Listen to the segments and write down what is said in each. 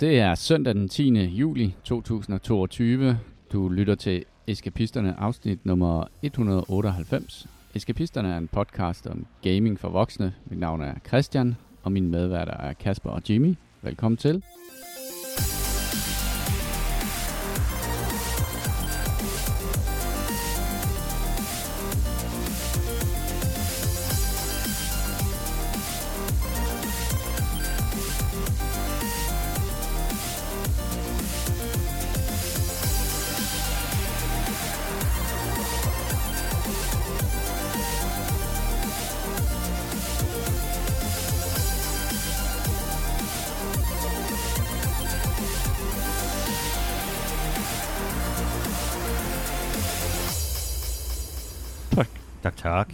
Det er søndag den 10. juli 2022. Du lytter til Eskapisterne afsnit nummer 198. Eskapisterne er en podcast om gaming for voksne. Mit navn er Christian, og mine medværter er Kasper og Jimmy. Velkommen til.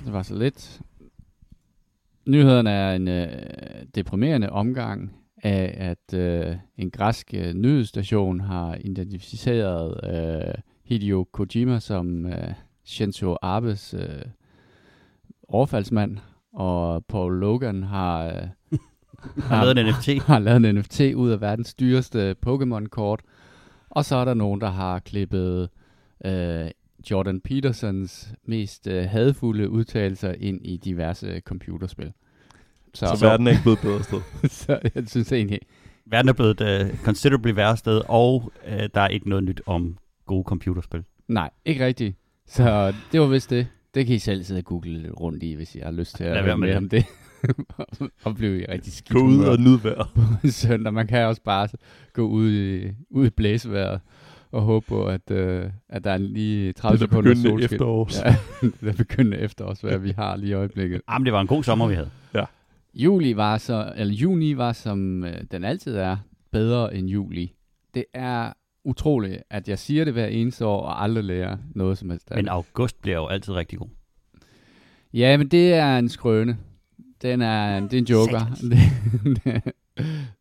Det var så lidt. Nyhederne er en øh, deprimerende omgang af, at øh, en græsk øh, nyhedsstation har identificeret øh, Hideo Kojima som øh, Shinzo Abes øh, overfaldsmand, og Paul Logan har, øh, Har lavet en NFT. har lavet en NFT ud af verdens dyreste Pokémon-kort. Og så er der nogen, der har klippet øh, Jordan Petersons mest øh, hadfulde udtalelser ind i diverse computerspil. Så, Så, verden er ikke blevet et bedre sted. så jeg synes egentlig, Verden er blevet et uh, considerably værre sted, og uh, der er ikke noget nyt om gode computerspil. nej, ikke rigtigt. Så det var vist det. Det kan I selv sidde og google lidt rundt i, hvis I har lyst til at Lad høre mere det. om det. og blive i rigtig skidt Gå ud og nyd vejr. på søndag. Man kan også bare gå ud i, ud i blæsevejret og håbe på, at, øh, at der er lige 30 Det er sekunder begyndende solskin. efterårs. Ja, det er begyndende efterårsvejr, vi har lige i øjeblikket. Jamen, det var en god sommer, vi havde. Juli var så, eller juni var, som øh, den altid er, bedre end juli. Det er utroligt, at jeg siger det hver eneste år, og aldrig lærer noget som helst. Men august bliver jo altid rigtig god. Ja, men det er en skrøne. Den er, det er en joker.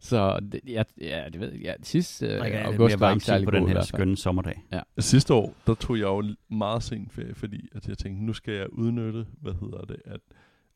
så det, ja, ja, det ved jeg. Ja, sidste øh, august var ikke særlig på den her skønne sommerdag. Sidste år, der tog jeg jo meget sent ferie, fordi at jeg tænkte, nu skal jeg udnytte, hvad hedder det, at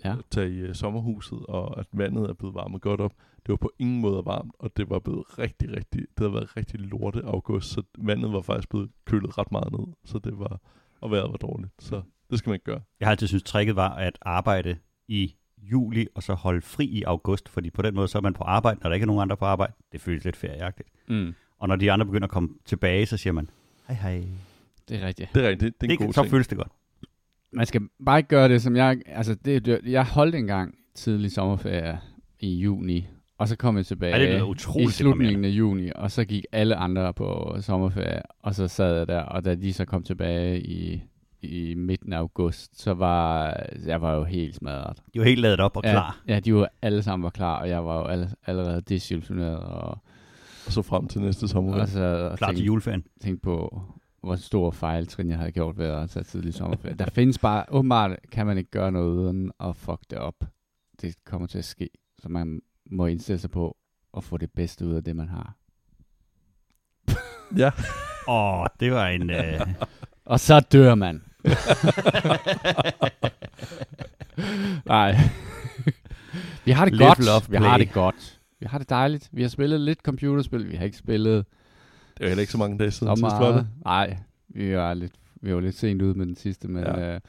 Ja. ja. tage i uh, sommerhuset, og at vandet er blevet varmet godt op. Det var på ingen måde varmt, og det var blevet rigtig, rigtig, det havde været rigtig lorte august, så vandet var faktisk blevet kølet ret meget ned, så det var, og vejret var dårligt, så det skal man ikke gøre. Jeg har altid synes tricket var at arbejde i juli, og så holde fri i august, fordi på den måde så er man på arbejde, når der ikke er nogen andre på arbejde. Det føles lidt ferieagtigt. Mm, Og når de andre begynder at komme tilbage, så siger man, hej hej. det er rigtigt. Det er rigtigt, det, det er en Det, god så ting. føles det godt. Man skal bare ikke gøre det, som jeg... Altså, det, jeg holdt engang tidlig sommerferie i juni, og så kom jeg tilbage Ja, det i slutningen af juni, og så gik alle andre på sommerferie, og så sad jeg der, og da de så kom tilbage i midten af august, så var jeg var jo helt smadret. De var helt ladet op og ja, klar. Ja, de var alle sammen var klar, og jeg var jo alle, allerede desillusioneret, og, Og så frem til næste sommer. og så og Klar til tænkte, juleferien. tænkte på, hvor stor fejltrin jeg havde gjort ved at tage tidlig sommerferie. Der findes bare, åbenbart kan man ikke gøre noget uden at fuck det op. Det kommer til at ske, så man må indstille sig på at få det bedste ud af det, man har. Ja, Åh, det var en... Øh... Og så dør man. Nej. vi har det Live, godt. love, vi har det godt. Vi har det dejligt. Vi har spillet lidt computerspil. Vi har ikke spillet det er heller ikke så mange dage siden sidst, var det? Nej, vi var lidt, vi var lidt sent ude med den sidste, men ja. Ja. øh,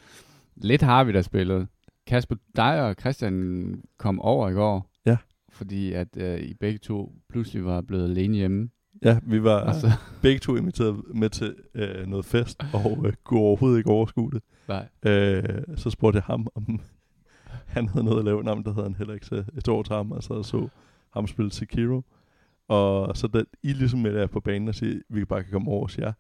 lidt har vi da spillet. Kasper, dig og Christian kom over i går. Ja. Fordi at øh, I begge to pludselig var blevet alene hjemme. Ja, vi var Og så, begge to inviteret med til øh, noget fest, og øh, kunne overhovedet ikke overskue det. nej. Øh, så spurgte jeg ham, om han havde noget at lave. Navn, der havde han heller ikke så et år til ham, og så så ham spille Sekiro. Og så da I ligesom med jer på banen og siger, vi bare kan komme over hos jer,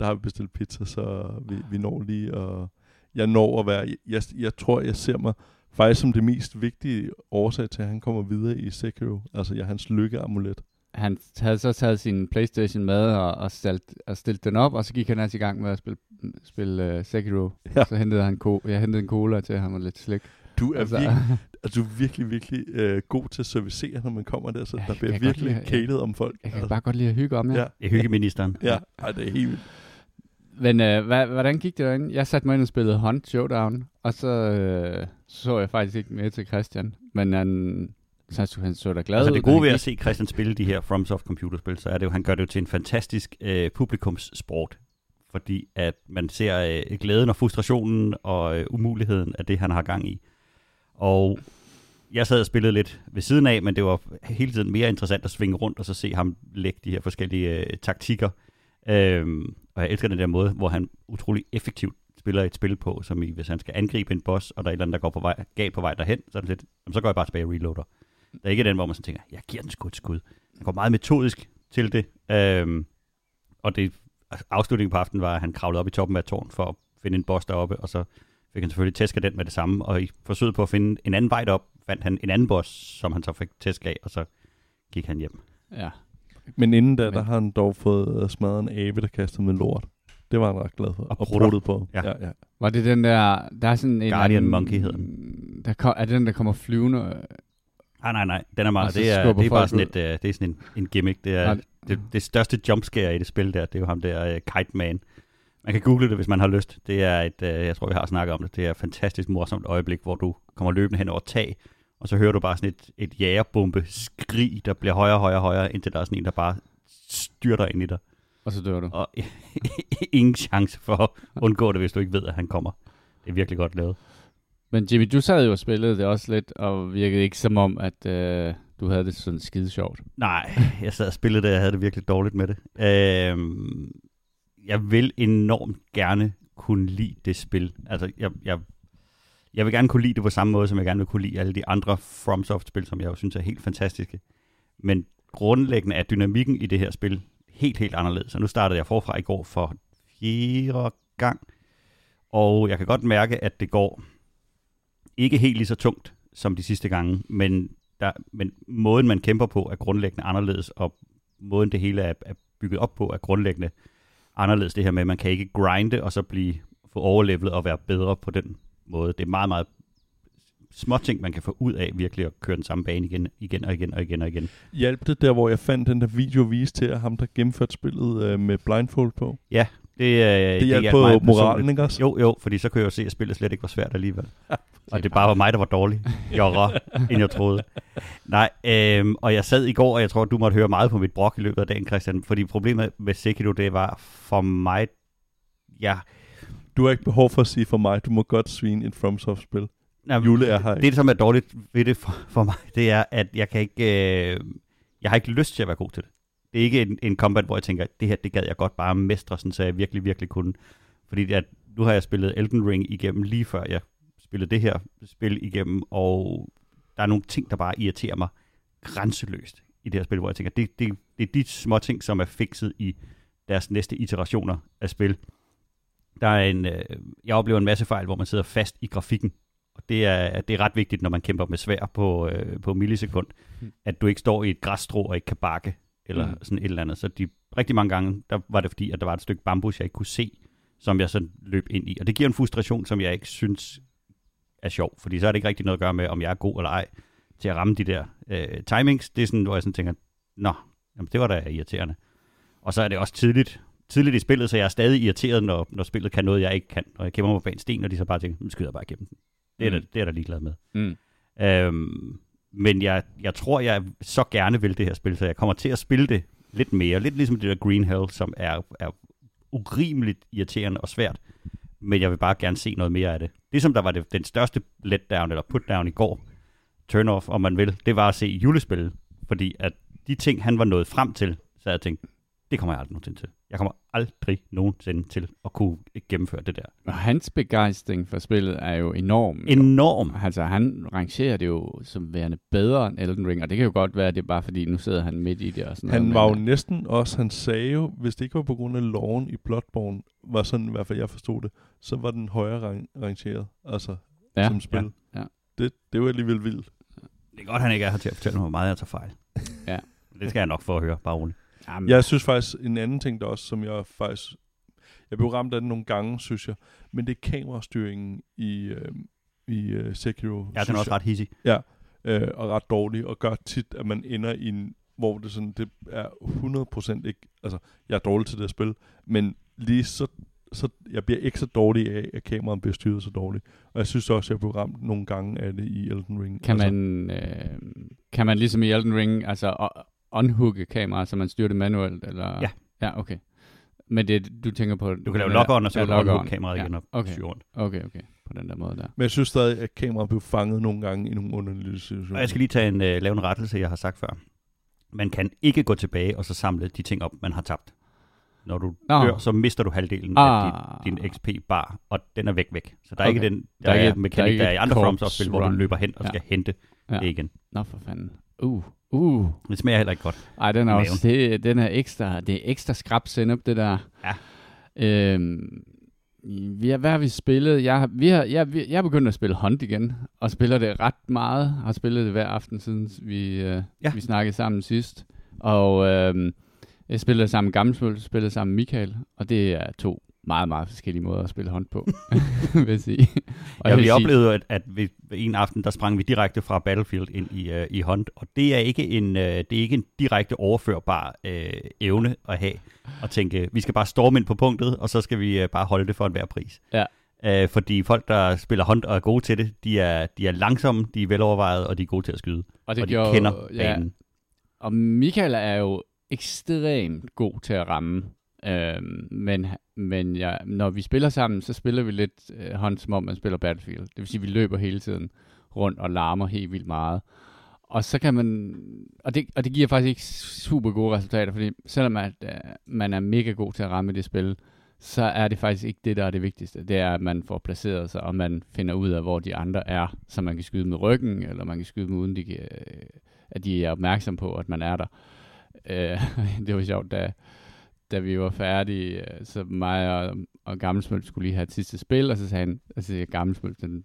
der har vi bestilt pizza, så vi, vi når lige, og jeg når at være, jeg, jeg tror, jeg ser mig faktisk som det mest vigtige årsag til, at han kommer videre i Sekiro. Altså, jeg er hans lykkeamulet. Han havde så taget sin Playstation med og, og, stalt, og stillet den op, og så gik han altså i gang med at spille, spille uh, Sekiro. Ja. Så hentede han ko- jeg hentede en cola til ham og lidt slik. Du er, Altså, virkelig, altså, du er virkelig, virkelig øh, god til at servicere, når man kommer der, så Ja, der bliver virkelig lide- kælet om folk. jeg kan altså, bare godt lide at hygge om jer. ja, Jeg hyggeministeren. ja. Ej, det er helt vildt. Men øh, hvad, hvordan gik det derinde? Jeg satte mig ind og spillede Hunt Showdown, og så øh, så jeg faktisk ikke mere til Christian. Men han Så han så da glad Altså ud, det gode ved at se Christian spille de her FromSoft computerspil, så er det jo, han gør det jo til en fantastisk øh, publikumssport. Fordi at man ser øh, glæden og frustrationen og øh, umuligheden af det, han har gang i. Og jeg sad og spillede lidt ved siden af, men det var hele tiden mere interessant at svinge rundt og så se ham lægge de her forskellige øh, taktikker. Øhm, og jeg elsker den der måde, hvor han utrolig effektivt spiller et spil på, som i, hvis han skal angribe en boss, og der er et eller andet, der går på vej, galt på vej derhen, så er det lidt, så går jeg bare tilbage og reloader. Der er ikke den, hvor man sådan tænker, jeg giver den sgu et skud. Han går meget metodisk til det. Øhm, og det altså, afslutningen på aftenen var, at han kravlede op i toppen af et tårn for at finde en boss deroppe, og så fik han selvfølgelig tæsk af den med det samme, og i forsøget på at finde en anden vej derop, fandt han en anden boss, som han så fik tæsk af, og så gik han hjem. Ja. Men inden da, Men- der har han dog fået øh, smadret en abe, der kastede med lort. Det var han ret glad for. Og Og pruttet på. Ja. ja, ja. Var det den der, der er sådan en Guardian anden, Monkey hedder Der kom, er det den, der kommer flyvende? Nej, nej, nej. Den er meget, det er, det er bare sådan, et, uh, det er sådan en, en gimmick. Det er Nej, det, det største jumpscare i det spil der, det er jo ham der uh, Kite Man. Man kan google det, hvis man har lyst. Det er et, uh, jeg tror, vi har snakket om det, det er et fantastisk morsomt øjeblik, hvor du kommer løbende hen over tag, og så hører du bare sådan et, et jægerbombe skrig, der bliver højere, højere, højere, indtil der er sådan en, der bare styrter ind i dig. Og så dør du. Og ingen chance for at undgå det, hvis du ikke ved, at han kommer. Det er virkelig godt lavet. Men Jimmy, du sad jo og spillede det også lidt, og virkede ikke som om, at øh, du havde det sådan skide sjovt. Nej, jeg sad og spillede det, og jeg havde det virkelig dårligt med det. Øh, jeg vil enormt gerne kunne lide det spil. Altså, jeg, jeg, jeg vil gerne kunne lide det på samme måde, som jeg gerne vil kunne lide alle de andre FromSoft-spil, som jeg jo synes er helt fantastiske. Men grundlæggende er dynamikken i det her spil helt, helt anderledes. Og nu startede jeg forfra i går for fjerde gang, og jeg kan godt mærke, at det går ikke helt lige så tungt som de sidste gange, men, der, men måden, man kæmper på, er grundlæggende anderledes, og måden, det hele er, er bygget op på, er grundlæggende anderledes. Det her med, at man kan ikke grinde og så blive få overlevelet og være bedre på den måde. Det er meget, meget små ting, man kan få ud af virkelig at køre den samme bane igen, igen og igen og igen og igen. Hjalp det der, hvor jeg fandt den der video viste til, at ham, der gennemførte spillet øh, med blindfold på? Det, øh, Det hjalp hjalp på moralen, ikke også? Jo, jo, fordi så kunne jeg jo se, at spillet slet ikke var svært alligevel. Og det bare var mig, der var dårlig. Rå, end jeg troede. Nej, øhm, og jeg sad i går, og jeg tror, du måtte høre meget på mit brok i løbet af dagen, Christian. Fordi problemet med Sekiro, det var for mig... Ja, Du har ikke behov for at sige for mig, du må godt svine et FromSoft-spil. Jamen, Jule er her ikke. Det, som er dårligt ved det for, for mig, det er, at jeg kan ikke... Øh, jeg har ikke lyst til at være god til det. Det er ikke en, en combat, hvor jeg tænker, det her, det gad jeg godt bare mestre, sådan, så jeg virkelig, virkelig kunne. Fordi at, nu har jeg spillet Elden Ring igennem lige før jeg spillede det her spil igennem, og der er nogle ting, der bare irriterer mig grænseløst i det her spil, hvor jeg tænker, det, det, det er de små ting, som er fikset i deres næste iterationer af spil. Der er en, øh, jeg oplever en masse fejl, hvor man sidder fast i grafikken, og det er, det er ret vigtigt, når man kæmper med svær på, øh, på millisekund, Mm. at du ikke står i et græsstrå og ikke kan bakke, eller mm. sådan et eller andet. Så de, rigtig mange gange, der var det fordi, at der var et stykke bambus, jeg ikke kunne se, som jeg så løb ind i. Og det giver en frustration, som jeg ikke synes er sjov, fordi så er det ikke rigtig noget at gøre med, om jeg er god eller ej til at ramme de der øh, timings. Det er sådan, hvor jeg sådan tænker, nå, jamen, det var da irriterende. Og så er det også tidligt, tidligt i spillet, så jeg er stadig irriteret, når, når spillet kan noget, jeg ikke kan. Og jeg kæmper mig bag en sten, og de så bare tænker, nu skyder jeg bare igennem den. Det er, Mm. der, det er der ligeglad med. Mm. Øhm, men jeg, jeg tror, jeg så gerne vil det her spil, så jeg kommer til at spille det lidt mere. Lidt ligesom det der Green Hell, som er, er urimeligt irriterende og svært. Men jeg vil bare gerne se noget mere af det. Ligesom der var det, den største letdown eller putdown i går, turn off, om man vil, det var at se julespillet. Fordi at de ting, han var nået frem til, så jeg tænkte, det kommer jeg aldrig nogensinde til. Jeg kommer aldrig nogensinde til at kunne gennemføre det der. Og hans begejstring for spillet er jo enorm. Enorm. Altså, han rangerer det jo som værende bedre end Elden Ring, og det kan jo godt være, at det er bare fordi, nu sidder han midt i det og sådan Han noget. var jo men, næsten også, han sagde jo, hvis det ikke var på grund af loven i Bloodborne, var sådan i hvert fald jeg forstod det, så var den højere rang- rangeret, altså ja, som spil. ja, ja. Det, det var alligevel vildt. Det er godt, han ikke er her til at fortælle mig, hvor meget jeg tager fejl. Ja. Det skal jeg nok få at høre, bare roligt. Jamen, Jeg synes faktisk, en anden ting der også, som jeg faktisk, jeg blev ramt af den nogle gange, synes jeg, men det er kamerastyringen i, øh, i uh, Sekiro, Ja, den er også jeg, ret hissig. øh, og ret dårlig, og gør tit, at man ender i en, hvor det sådan, det er 100% ikke, altså, jeg er dårlig til det at spille, men lige så så jeg bliver ikke så dårlig af, at kameraet bliver styret så dårligt. Og jeg synes også, at jeg blev ramt nogle gange af det i Elden Ring. Kan altså, man, øh, kan man ligesom i Elden Ring, altså unhooke kameraet, så man styrer det manuelt? Eller? Ja. Ja, okay. Men det, du tænker på... Du kan lave lock-on, og så ja, kan du lock-on. unhook kameraet igen ja. og okay. styre rundt. okay, okay. På den der måde der. Men jeg synes stadig, at kameraet blev fanget nogle gange i nogle underlige situationer. Og jeg skal lige tage en, uh, lave en rettelse, jeg har sagt før. Man kan ikke gå tilbage og så samle de ting op, man har tabt. Når du Nå. dør, så mister du halvdelen Ah. af din, din XP-bar, og den er væk væk. Så der er Okay. ikke den der, Der er er mekanik, der er der, er i andre corpse FromSoft-spil, hvor du løber hen og Ja. skal hente Ja. det igen. Nå for fanden. Uh, uh. Det smager heller ikke godt. Ej, den er Maven. også, det, den er ekstra, det er ekstra skrab senap, det der. Ja. Øhm, vi har, hvad har vi spillet? Jeg, vi har, jeg, vi- jeg er begyndt at spille Hunt igen, og spiller det ret meget. Har spillet det hver aften, siden vi, øh, Ja. vi snakkede sammen sidst. Og øhm, jeg spillede sammen med Gammelsmøl, spillede sammen med Michael, og det er to meget, meget forskellige måder at spille Hunt på, vil jeg sige. Og Ja, vi sige- oplevede, at, at ved en aften, der sprang vi direkte fra Battlefield ind i, uh, i Hunt, og det er ikke en, uh, det er ikke en direkte overførbar uh, evne at have, at tænke, vi skal bare storme ind på punktet, og så skal vi uh, bare holde det for enhver pris. Ja. Uh, fordi folk, der spiller Hunt og er gode til det, de er, de er langsomme, de er velovervejet, og de er gode til at skyde. og det og de gjorde, kender ja, banen. Og Michael er jo ekstremt god til at ramme. Øh, men men ja, når vi spiller sammen, så spiller vi lidt øh, hånd, som om man spiller Battlefield. Det vil sige, at vi løber hele tiden rundt og larmer helt vildt meget. Og så kan man... Og det, og det giver faktisk ikke super gode resultater, fordi selvom at, øh, man er mega god til at ramme det spil, så er det faktisk ikke det, der er det vigtigste. Det er, at man får placeret sig, og man finder ud af, hvor de andre er, så man kan skyde med ryggen, eller man kan skyde dem uden, de øh, at de er opmærksom på, at man er der. Øh, det var sjovt, da, da vi var færdige, øh, så mig og, og Gammelsmøl skulle lige have et sidste spil, og så sagde han, og så siger Gammelsmøl, den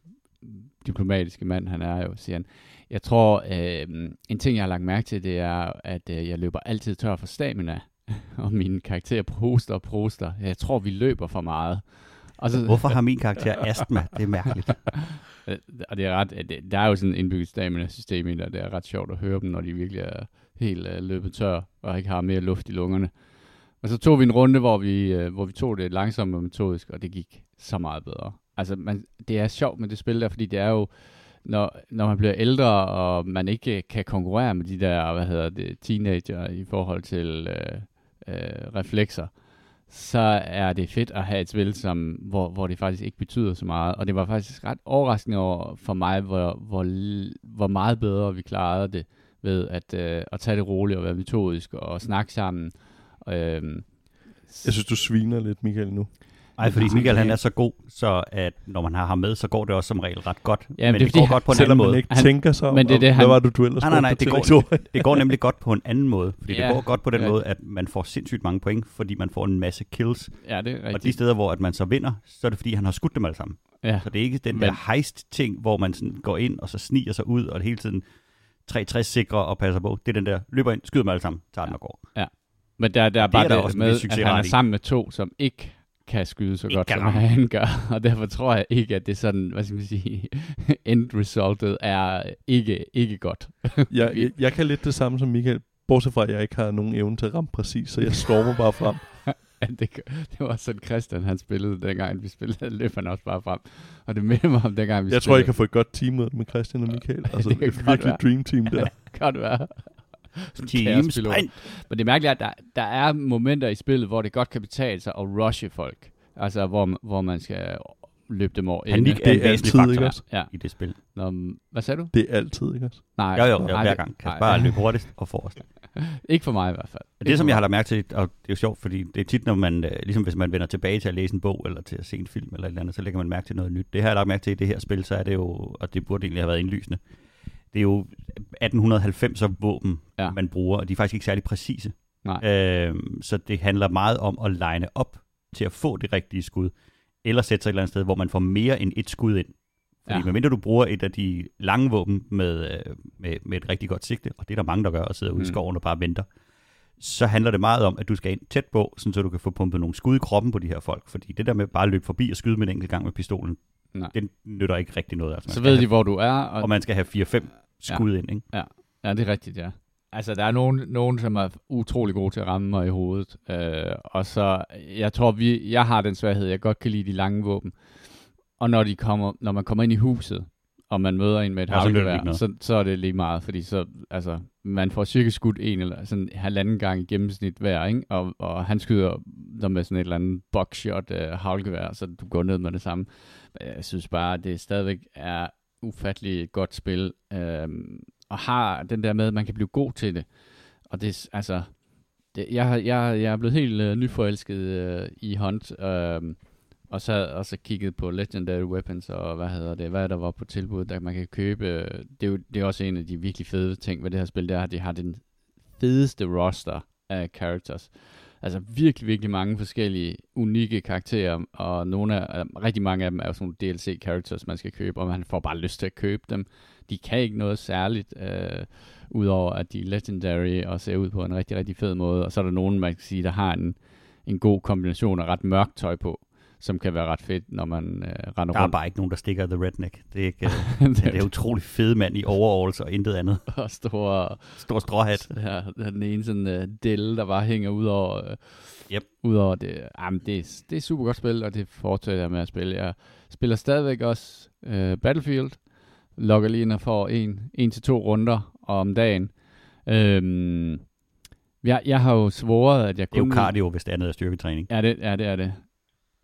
diplomatiske mand, han er jo, siger han, jeg tror, øh, en ting, jeg har lagt mærke til, det er, at øh, jeg løber altid tør for stamina, og min karakter proster og proster. Jeg tror, vi løber for meget. Og så, Hvorfor har min karakter astma? Det er mærkeligt. Øh, Og det er ret, det, der er jo sådan en indbygget stamina-system i der, det er ret sjovt at høre dem, når de virkelig er helt uh, løbet tør, og ikke har mere luft i lungerne. Og så tog vi en runde, hvor vi, øh, hvor vi tog det langsomt og metodisk, og det gik så meget bedre. Altså, man, det er sjovt med det spil der, fordi det er jo, når, når man bliver ældre, og man ikke øh, kan konkurrere med de der, hvad hedder det, teenager i forhold til øh, øh, reflekser, så er det fedt at have et spil, som, hvor, hvor det faktisk ikke betyder så meget. Og det var faktisk ret overraskende over for mig, hvor, hvor, hvor meget bedre vi klarede det ved at, øh, at tage det roligt og være metodisk og snakke sammen. Øhm, Jeg synes, du sviner lidt, Michael, nu. Nej, fordi Michael han er så god, så at når man har ham med, så går det også som regel ret godt. Ja, men men det det, går han- godt på en Selvom anden man måde. ikke Han- tænker sig om, men det er det, han- hvad var det, du ellers Nej, nej, nej, det går, det går nemlig godt på en anden måde. Fordi Ja, det går godt på den ja. måde, at man får sindssygt mange point, fordi man får en masse kills. ja, det er Og de rigtigt. steder, hvor at man så vinder, så er det fordi, han har skudt dem alle sammen. Ja. Så det er ikke den Men- der heist-ting, hvor man sådan går ind og så sniger sig ud, og det hele tiden 360 sikre og passer på. Det er den der, løber ind, skyder dem alle sammen, tager den og går. Men der, der er det bare er der det, også med, at han er sammen med to, som ikke kan skyde så Ikke godt, kan som ramme. han gør. Og derfor tror jeg ikke, at det er sådan, hvad skal man sige, end resultet er ikke, ikke godt. Jeg, jeg, jeg kan lidt det samme som Michael, bortset fra, at jeg ikke har nogen evne til at ramme præcis, så jeg stormer bare frem. Ja, det, det var sådan Christian, han spillede dengang, vi spillede, løb han også bare frem. Og det minder mig om dengang, vi Jeg tror, jeg kan få et godt team med Christian og Michael. Altså, Det kan et virkelig være. dream team der. kan godt være. Team sprint. Men det er mærkeligt, at der, der er momenter i spillet, hvor det godt kan betale sig at rushe folk. Altså, hvor, hvor man skal løbe dem over. Panik er Det er altid, ikke også? Ja. i det spil. Nå, hvad sagde du? Det er altid, ikke også? Nej. Jo, jo, jo nej, hver det- gang. Kan nej. bare løbe hurtigst og forrest. Ikke for mig i hvert fald. Og det, som jeg har lagt mærke til, og det er jo sjovt, fordi det er tit, når man, øh, ligesom hvis man vender tilbage til at læse en bog, eller til at se en film, eller et eller andet, så lægger man mærke til noget nyt. Det har jeg lagt mærke til i det her spil, så er det jo, og det burde egentlig have været indlysende, det er jo 1890'er våben, Ja. man bruger, og de er faktisk ikke særlig præcise. Nej. Øhm, så det handler meget om at line op til at få det rigtige skud, eller sætte sig et eller andet sted, hvor man får mere end et skud ind. Fordi Ja. medmindre du bruger et af de lange våben med, øh, med, med et rigtig godt sigte, og det er der mange, der gør, og sidder ude i Mm. skoven og bare venter, så handler det meget om, at du skal ind tæt på, sådan så du kan få pumpet nogle skud i kroppen på de her folk. Fordi det der med bare at løbe forbi og skyde med en enkelt gang med pistolen, Nej. det nytter ikke rigtig noget. Altså, Så ved have, de, hvor du er. Og, og man skal have 4-5 skud ind, ikke? ja, det er rigtigt, ja. altså, der er nogen, nogen, som er utrolig gode til at ramme mig i hovedet. Øh, og så, jeg tror, vi, jeg har den svaghed, jeg godt kan lide de lange våben. Og når, de kommer, når man kommer ind i huset, og man møder en med et Ja, så så, så er det lige meget, fordi så, altså, man får cirka skudt en eller sådan halvanden gang i gennemsnit hver, ikke? Og, og han skyder dig med sådan et eller andet buckshot uh, havlgevær, så du går ned med det samme. Jeg synes bare, at det stadigvæk er ufattelig godt spil, øh, og har den der med, at man kan blive god til det. Og det, altså, det, jeg, jeg, jeg er blevet helt øh, nyforelsket øh, i Hunt, øh, og så og så kigget på Legendary Weapons, og hvad hedder det, hvad der var på tilbud, der man kan købe. Det er jo det er også en af de virkelig fede ting ved det her spil, det er, at de har den fedeste roster af characters. Altså virkelig, virkelig mange forskellige unikke karakterer, og nogle af, rigtig mange af dem er jo sådan nogle DLC-characters, man skal købe, og man får bare lyst til at købe dem. De kan ikke noget særligt, øh, udover at de er legendary og ser ud på en rigtig, rigtig fed måde. Og så er der nogen, man kan sige, der har en, en god kombination af ret mørkt tøj på, som kan være ret fedt, når man øh, render Der er rundt. bare ikke nogen, der stikker The Redneck. Det er, ikke, øh, det er utrolig fede mand i overalls og intet andet. og store Stor stråhat. Ja, den ene sådan uh, delle, der bare hænger ud over, uh, Yep. ud over det. Jamen, det, er, det er super godt spil, og det fortsætter jeg med at spille. Jeg spiller stadigvæk også uh, Battlefield. Logger lige ind og får en, en til to runder om dagen. Øhm, jeg, jeg har jo svoret, at jeg Det er jo cardio, hvis det andet er styrketræning. Ja, det, ja, det er det.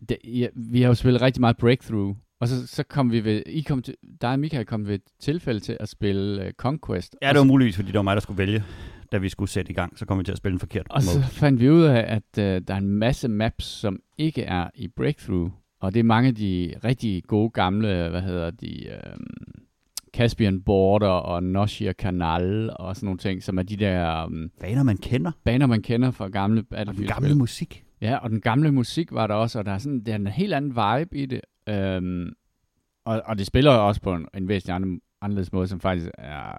Det ja, vi har jo spillet rigtig meget Breakthrough, og så, så kom vi ved, I kom til, dig og Michael kom ved et tilfælde til at spille uh, Conquest. Ja, det var muligvis, fordi det var mig, der skulle vælge, da vi skulle sætte i gang. Så kom vi til at spille en forkert Og så mode. fandt vi ud af, at uh, der er en masse maps, som ikke er i Breakthrough. Og det er mange af de rigtig gode gamle, hvad hedder de, um, Caspian Border og Noshia Canal og sådan nogle ting, som er de der um, Baner, man kender. baner, man kender fra gamle Og den gamle musik. Ja, og den gamle musik var der også, og der er sådan, der er en helt anden vibe i det. Um, og, og det spiller jo også på en, en væsentlig anden, anderledes måde, som faktisk er,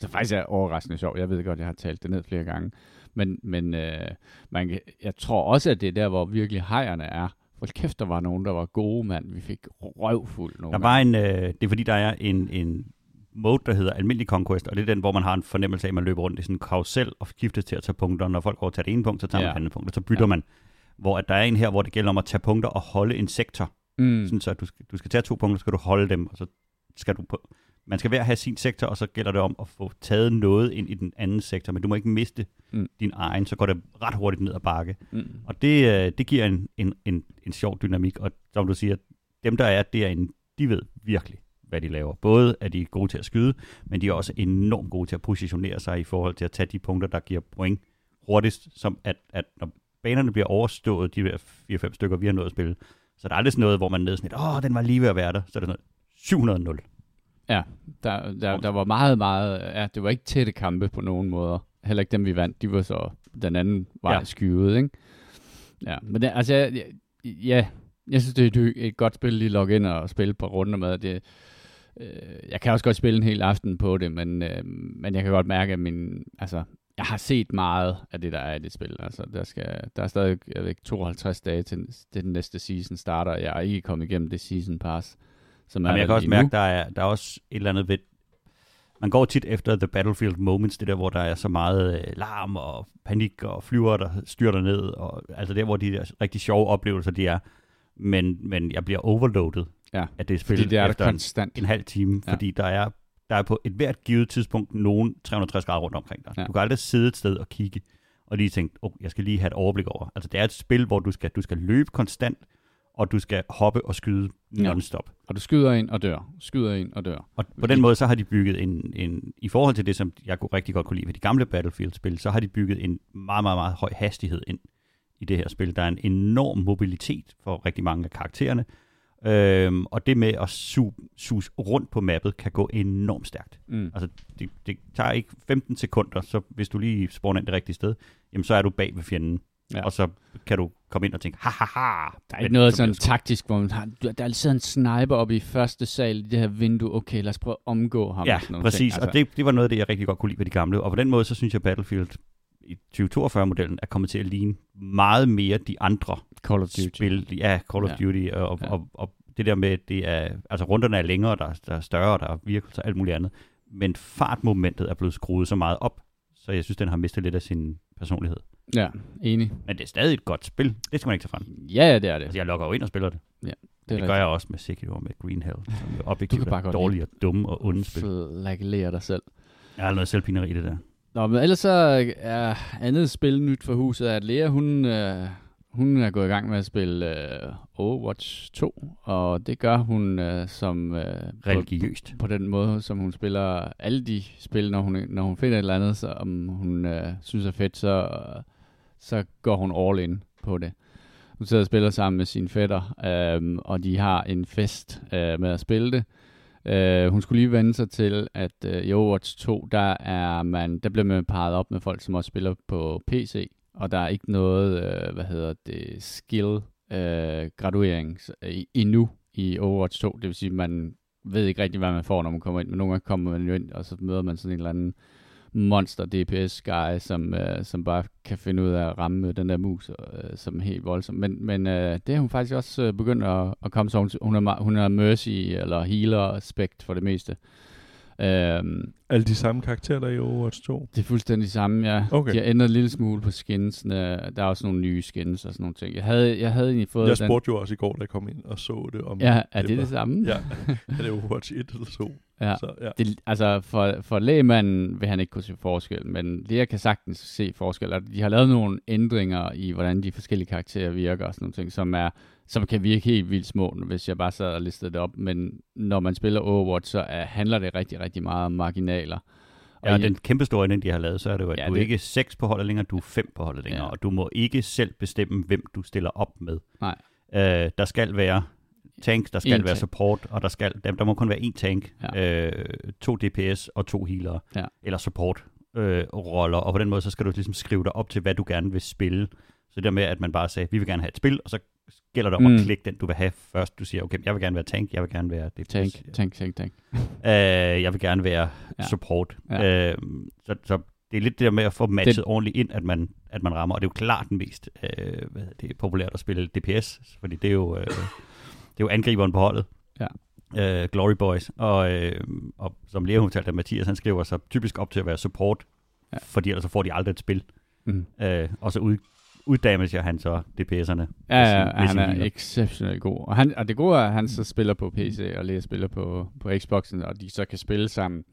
som faktisk er overraskende sjov. Jeg ved godt, jeg har talt det ned flere gange. Men, men øh, man, kan- jeg tror også, at det er der, hvor virkelig hejerne er. For kæft, der var nogen, der var gode, mand. Vi fik røvfuld nogle Der var en, øh, det er fordi, der er en, en mode, der hedder almindelig conquest, og det er den, hvor man har en fornemmelse af, at man løber rundt i sådan en karusel og skiftes til at tage punkter. Når folk går tager det ene punkt, så tager man Ja. det andet punkt, og så bytter Ja. man. Hvor at der er en her, hvor det gælder om at tage punkter og holde en sektor. Mm. Sådan så at du skal, du skal tage to punkter, så skal du holde dem, og så skal du på, man skal hver have sin sektor, og så gælder det om at få taget noget ind i den anden sektor, men du må ikke miste Mm. din egen, så går det ret hurtigt ned ad bakke. Mm. Og det, øh, det giver en, en, en, en sjov dynamik, og som du siger, dem der er derinde, de ved virkelig, hvad de laver. Både er de gode til at skyde, men de er også enormt gode til at positionere sig i forhold til at tage de punkter, der giver point hurtigst, som at, at når banerne bliver overstået, de der 4-5 stykker, vi har nået at spille, så der er aldrig sådan noget, hvor man nede sådan lidt, åh, den var lige ved at være der, så er det sådan noget 700-0. Ja, der, der, der var meget, meget... Ja, det var ikke tætte kampe på nogen måder. Heller ikke dem, vi vandt. De var så den anden vej ja. Ja. skyvet, ikke? Ja, men det, altså, jeg, ja, jeg synes, det er et godt spil lige at logge ind og spille på runder med. Det, øh, jeg kan også godt spille en hel aften på det, men, øh, men jeg kan godt mærke, at min, altså, jeg har set meget af det, der er i det spil. Altså, der, skal, der er stadig jeg ved ikke, 52 dage til, til den næste season starter. Jeg er ikke kommet igennem det season pass. Som er Jamen, jeg kan også lige mærke, nu. der er, der er også et eller andet ved, man går tit efter the battlefield moments, det der, hvor der er så meget øh, larm og panik og flyver, der styrter ned, og altså der, hvor de der rigtig sjove oplevelser, de er. Men, men jeg bliver overloadet Ja, af det spil det er efter en, konstant. en halv time, ja. fordi der er, der er på et hvert givet tidspunkt nogen 360 grader rundt omkring dig. Ja. Ja. Du kan aldrig sidde et sted og kigge, og lige tænke, oh, jeg skal lige have et overblik over. Altså det er et spil, hvor du skal, du skal løbe konstant, og du skal hoppe og skyde Ja. non-stop. Og du skyder ind og dør. Skyder ind og dør. Og på den måde, så har de bygget en, en, i forhold til det, som jeg kunne rigtig godt kunne lide ved de gamle Battlefield-spil, så har de bygget en meget, meget, meget høj hastighed ind i det her spil. Der er en enorm mobilitet for rigtig mange af karaktererne, øhm, og det med at su, sus rundt på mappet kan gå enormt stærkt. Mm. Altså, det, det tager ikke 15 sekunder, så hvis du lige spawner ind det rigtige sted, jamen så er du bag ved fjenden, Ja. og så kan du komme ind og tænke, ha ha ha. Der er ikke noget sådan taktisk, hvor man har, der er altid en sniper oppe i første sal i det her vindue. Okay, lad os prøve at omgå ham. Ja, og sådan præcis. Ting. Altså. Og det, det var noget af det, jeg rigtig godt kunne lide ved de gamle. Og på den måde, så synes jeg, Battlefield i 2042-modellen er kommet til at ligne meget mere de andre Call of Duty. spil. Ja, Call of Ja. Duty. Og, Ja. ja. og, og det der med, det er, altså runderne er længere, der, er- der er større, der er virkelig og alt muligt andet. Men fartmomentet er blevet skruet så meget op, så jeg synes, den har mistet lidt af sin personlighed. Ja, enig. Men det er stadig et godt spil. Det skal man ikke tage fra. Ja, ja, det er det. Altså, jeg logger jo ind og spiller det. Det, Det, det gør jeg også med Sekiro og med Green Hell, som objektivt er godt dårlige og dumme og onde spil. Flagellere dig selv. Jeg har noget selvpineri i det der. Nå, men ellers så er andet spil nyt for huset, at Lea, hun, øh, hun er gået i gang med at spille øh, Overwatch 2, og det gør hun øh, som øh, på, Religiøst. på den måde, som hun spiller alle de spil, når hun, når hun finder et eller andet, som hun øh, synes er fedt, så, så går hun all in på det. Hun sidder og spiller sammen med sine fætter, øh, og de har en fest øh, med at spille det. Øh, hun skulle lige vende sig til, at øh, i Overwatch 2, der, er man, der bliver man parret op med folk, som også spiller på PC, og der er ikke noget, øh, hvad hedder det, skill øh, graduering i, endnu i Overwatch 2. Det vil sige, man ved ikke rigtig, hvad man får, når man kommer ind, men nogle gange kommer man jo ind, og så møder man sådan en eller anden monster DPS guy, som, øh, som bare kan finde ud af at ramme øh, den der mus, øh, som er helt voldsom. Men, men øh, det har hun faktisk også øh, begyndt at, at komme så. Hun, hun, er, hun er mercy eller healer aspekt for det meste. Øhm, Alle de samme karakterer, der er i Overwatch 2. det er fuldstændig samme, ja. Okay. De har ændret en lille smule på skinsene. Der er også nogle nye skins og sådan nogle ting. Jeg havde, jeg havde egentlig fået Jeg den... spurgte jo også i går, da jeg kom ind og så det. Om Ja, er det var- det samme? Ja, er det Overwatch 1 eller 2? Ja. Så, ja. Det, altså, for, for lægemanden vil han ikke kunne se forskel, men Lea kan sagtens se forskel. Og de har lavet nogle ændringer i, hvordan de forskellige karakterer virker og sådan nogle ting, som, er, som kan virke helt vildt små, hvis jeg bare sad og listede det op. Men når man spiller Overwatch, så er, handler det rigtig, rigtig meget om marginaler. Ja, og i- den kæmpe store ændring, de har lavet, så er det jo, at Ja, ja, du det- er ikke seks på holdet længere, du er fem på holdet længere, Ja. ja. og du må ikke selv bestemme, hvem du stiller op med. Nej. Øh, der skal være tank, der skal En være tank. support, og der, skal, der, der må kun være én tank, Ja. øh, to DPS og to healere, Ja. eller support øh, roller, og på den måde, så skal du ligesom skrive dig op til, hvad du gerne vil spille. Så det med, at man bare sagde, vi vil gerne have et spil, og så gælder det om Mm. at klikke den, du vil have først. Du siger, okay, jeg vil gerne være tank, jeg vil gerne være DPS. Tank, tank, tank, tank. Øh, jeg vil gerne være Ja. ja. support. Ja. Ja. Øh, så, så det er lidt det der med at få matchet det... ordentligt ind, at man, at man rammer. Og det er jo klart den mest øh, hvad det er populært at spille DPS, fordi det er jo, øh, det er jo angriberen på holdet. Ja. Øh, Glory Boys. Og, øh, og som Leo fortalte, at Mathias han skriver sig typisk op til at være support, Ja. ja. fordi ellers så får de aldrig et spil. Mm. Øh, og så ud, uddamager han så DPS'erne. Ja, ja, med han er exceptionelt god. Og, han, og det gode er, at han så spiller på PC, og Lea spiller på, på Xboxen, og de så kan spille sammen.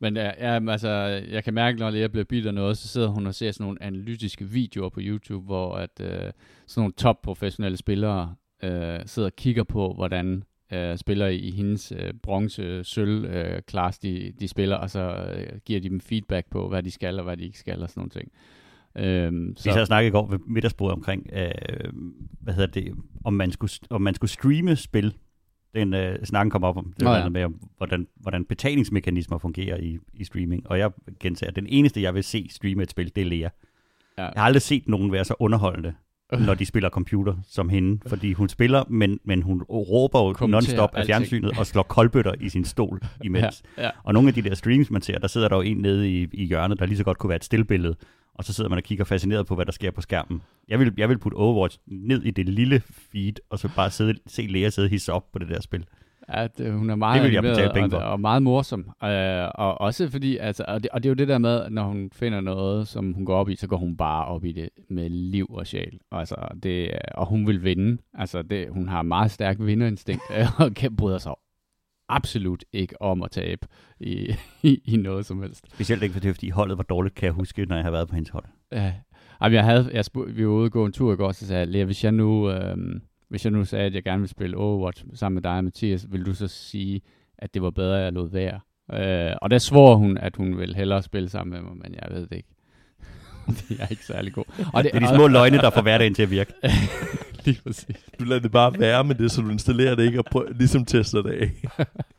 Men ja, ja, altså, jeg kan mærke, når Lea bliver bidt af noget, så sidder hun og ser sådan nogle analytiske videoer på YouTube, hvor at, øh, sådan nogle top professionelle spillere øh, sidder og kigger på, hvordan øh, spillere i hendes øh, bronze, sølv øh, class, de, de spiller, og så øh, giver de dem feedback på, hvad de skal og hvad de ikke skal og sådan nogle ting. Øhm, Vi sad og snakkede i går ved middagsbordet omkring, øh, hvad hedder det, om man skulle, om man skulle streame spil. Den øh, snakken kom op om, det Nå, ja. ja. med, om, hvordan, hvordan betalingsmekanismer fungerer i, i streaming. Og jeg gentager, at den eneste, jeg vil se streame et spil, det er Lea. Ja. Jeg har aldrig set nogen være så underholdende, når de spiller computer som hende. Fordi hun spiller, men, men hun råber jo non-stop af fjernsynet og slår koldbøtter i sin stol imens. Ja, ja. Og nogle af de der streams, man ser, der sidder der jo en nede i, i hjørnet, der lige så godt kunne være et stillbillede, og så sidder man og kigger fascineret på, hvad der sker på skærmen. Jeg vil, jeg vil putte Overwatch ned i det lille feed, og så bare sidde, se Lea sidde hisse op på det der spil. Ja, det, hun er meget Det animeret og, og meget morsom. Øh, og også fordi, altså, og det, og det er jo det der med, at når hun finder noget, som hun går op i, så går hun bare op i det med liv og sjæl. Altså, det, og hun vil vinde. Altså, det, hun har meget stærk vinderinstinkt, øh, og kan bryder sig absolut ikke om at tabe i, i, i noget som helst. Specielt ikke, fordi- fordi holdet var dårligt, kan jeg huske, når jeg har været på hendes hold. Ja. Jamen, jeg havde, jeg spurgte, vi var ude og gå en tur i går, så sagde jeg, hvis jeg nu, øhm, hvis jeg nu sagde, at jeg gerne vil spille Overwatch sammen med dig og Mathias, vil du så sige, at det var bedre, at jeg lod være? Øh, og der svor hun, at hun ville hellere spille sammen med mig, men jeg ved det ikke. det er ikke særlig god. Og Det er de små løgne, der får hverdagen til at virke. Lige præcis. Du lader det bare være med det, så du installerer det ikke og prøv, ligesom tester det af.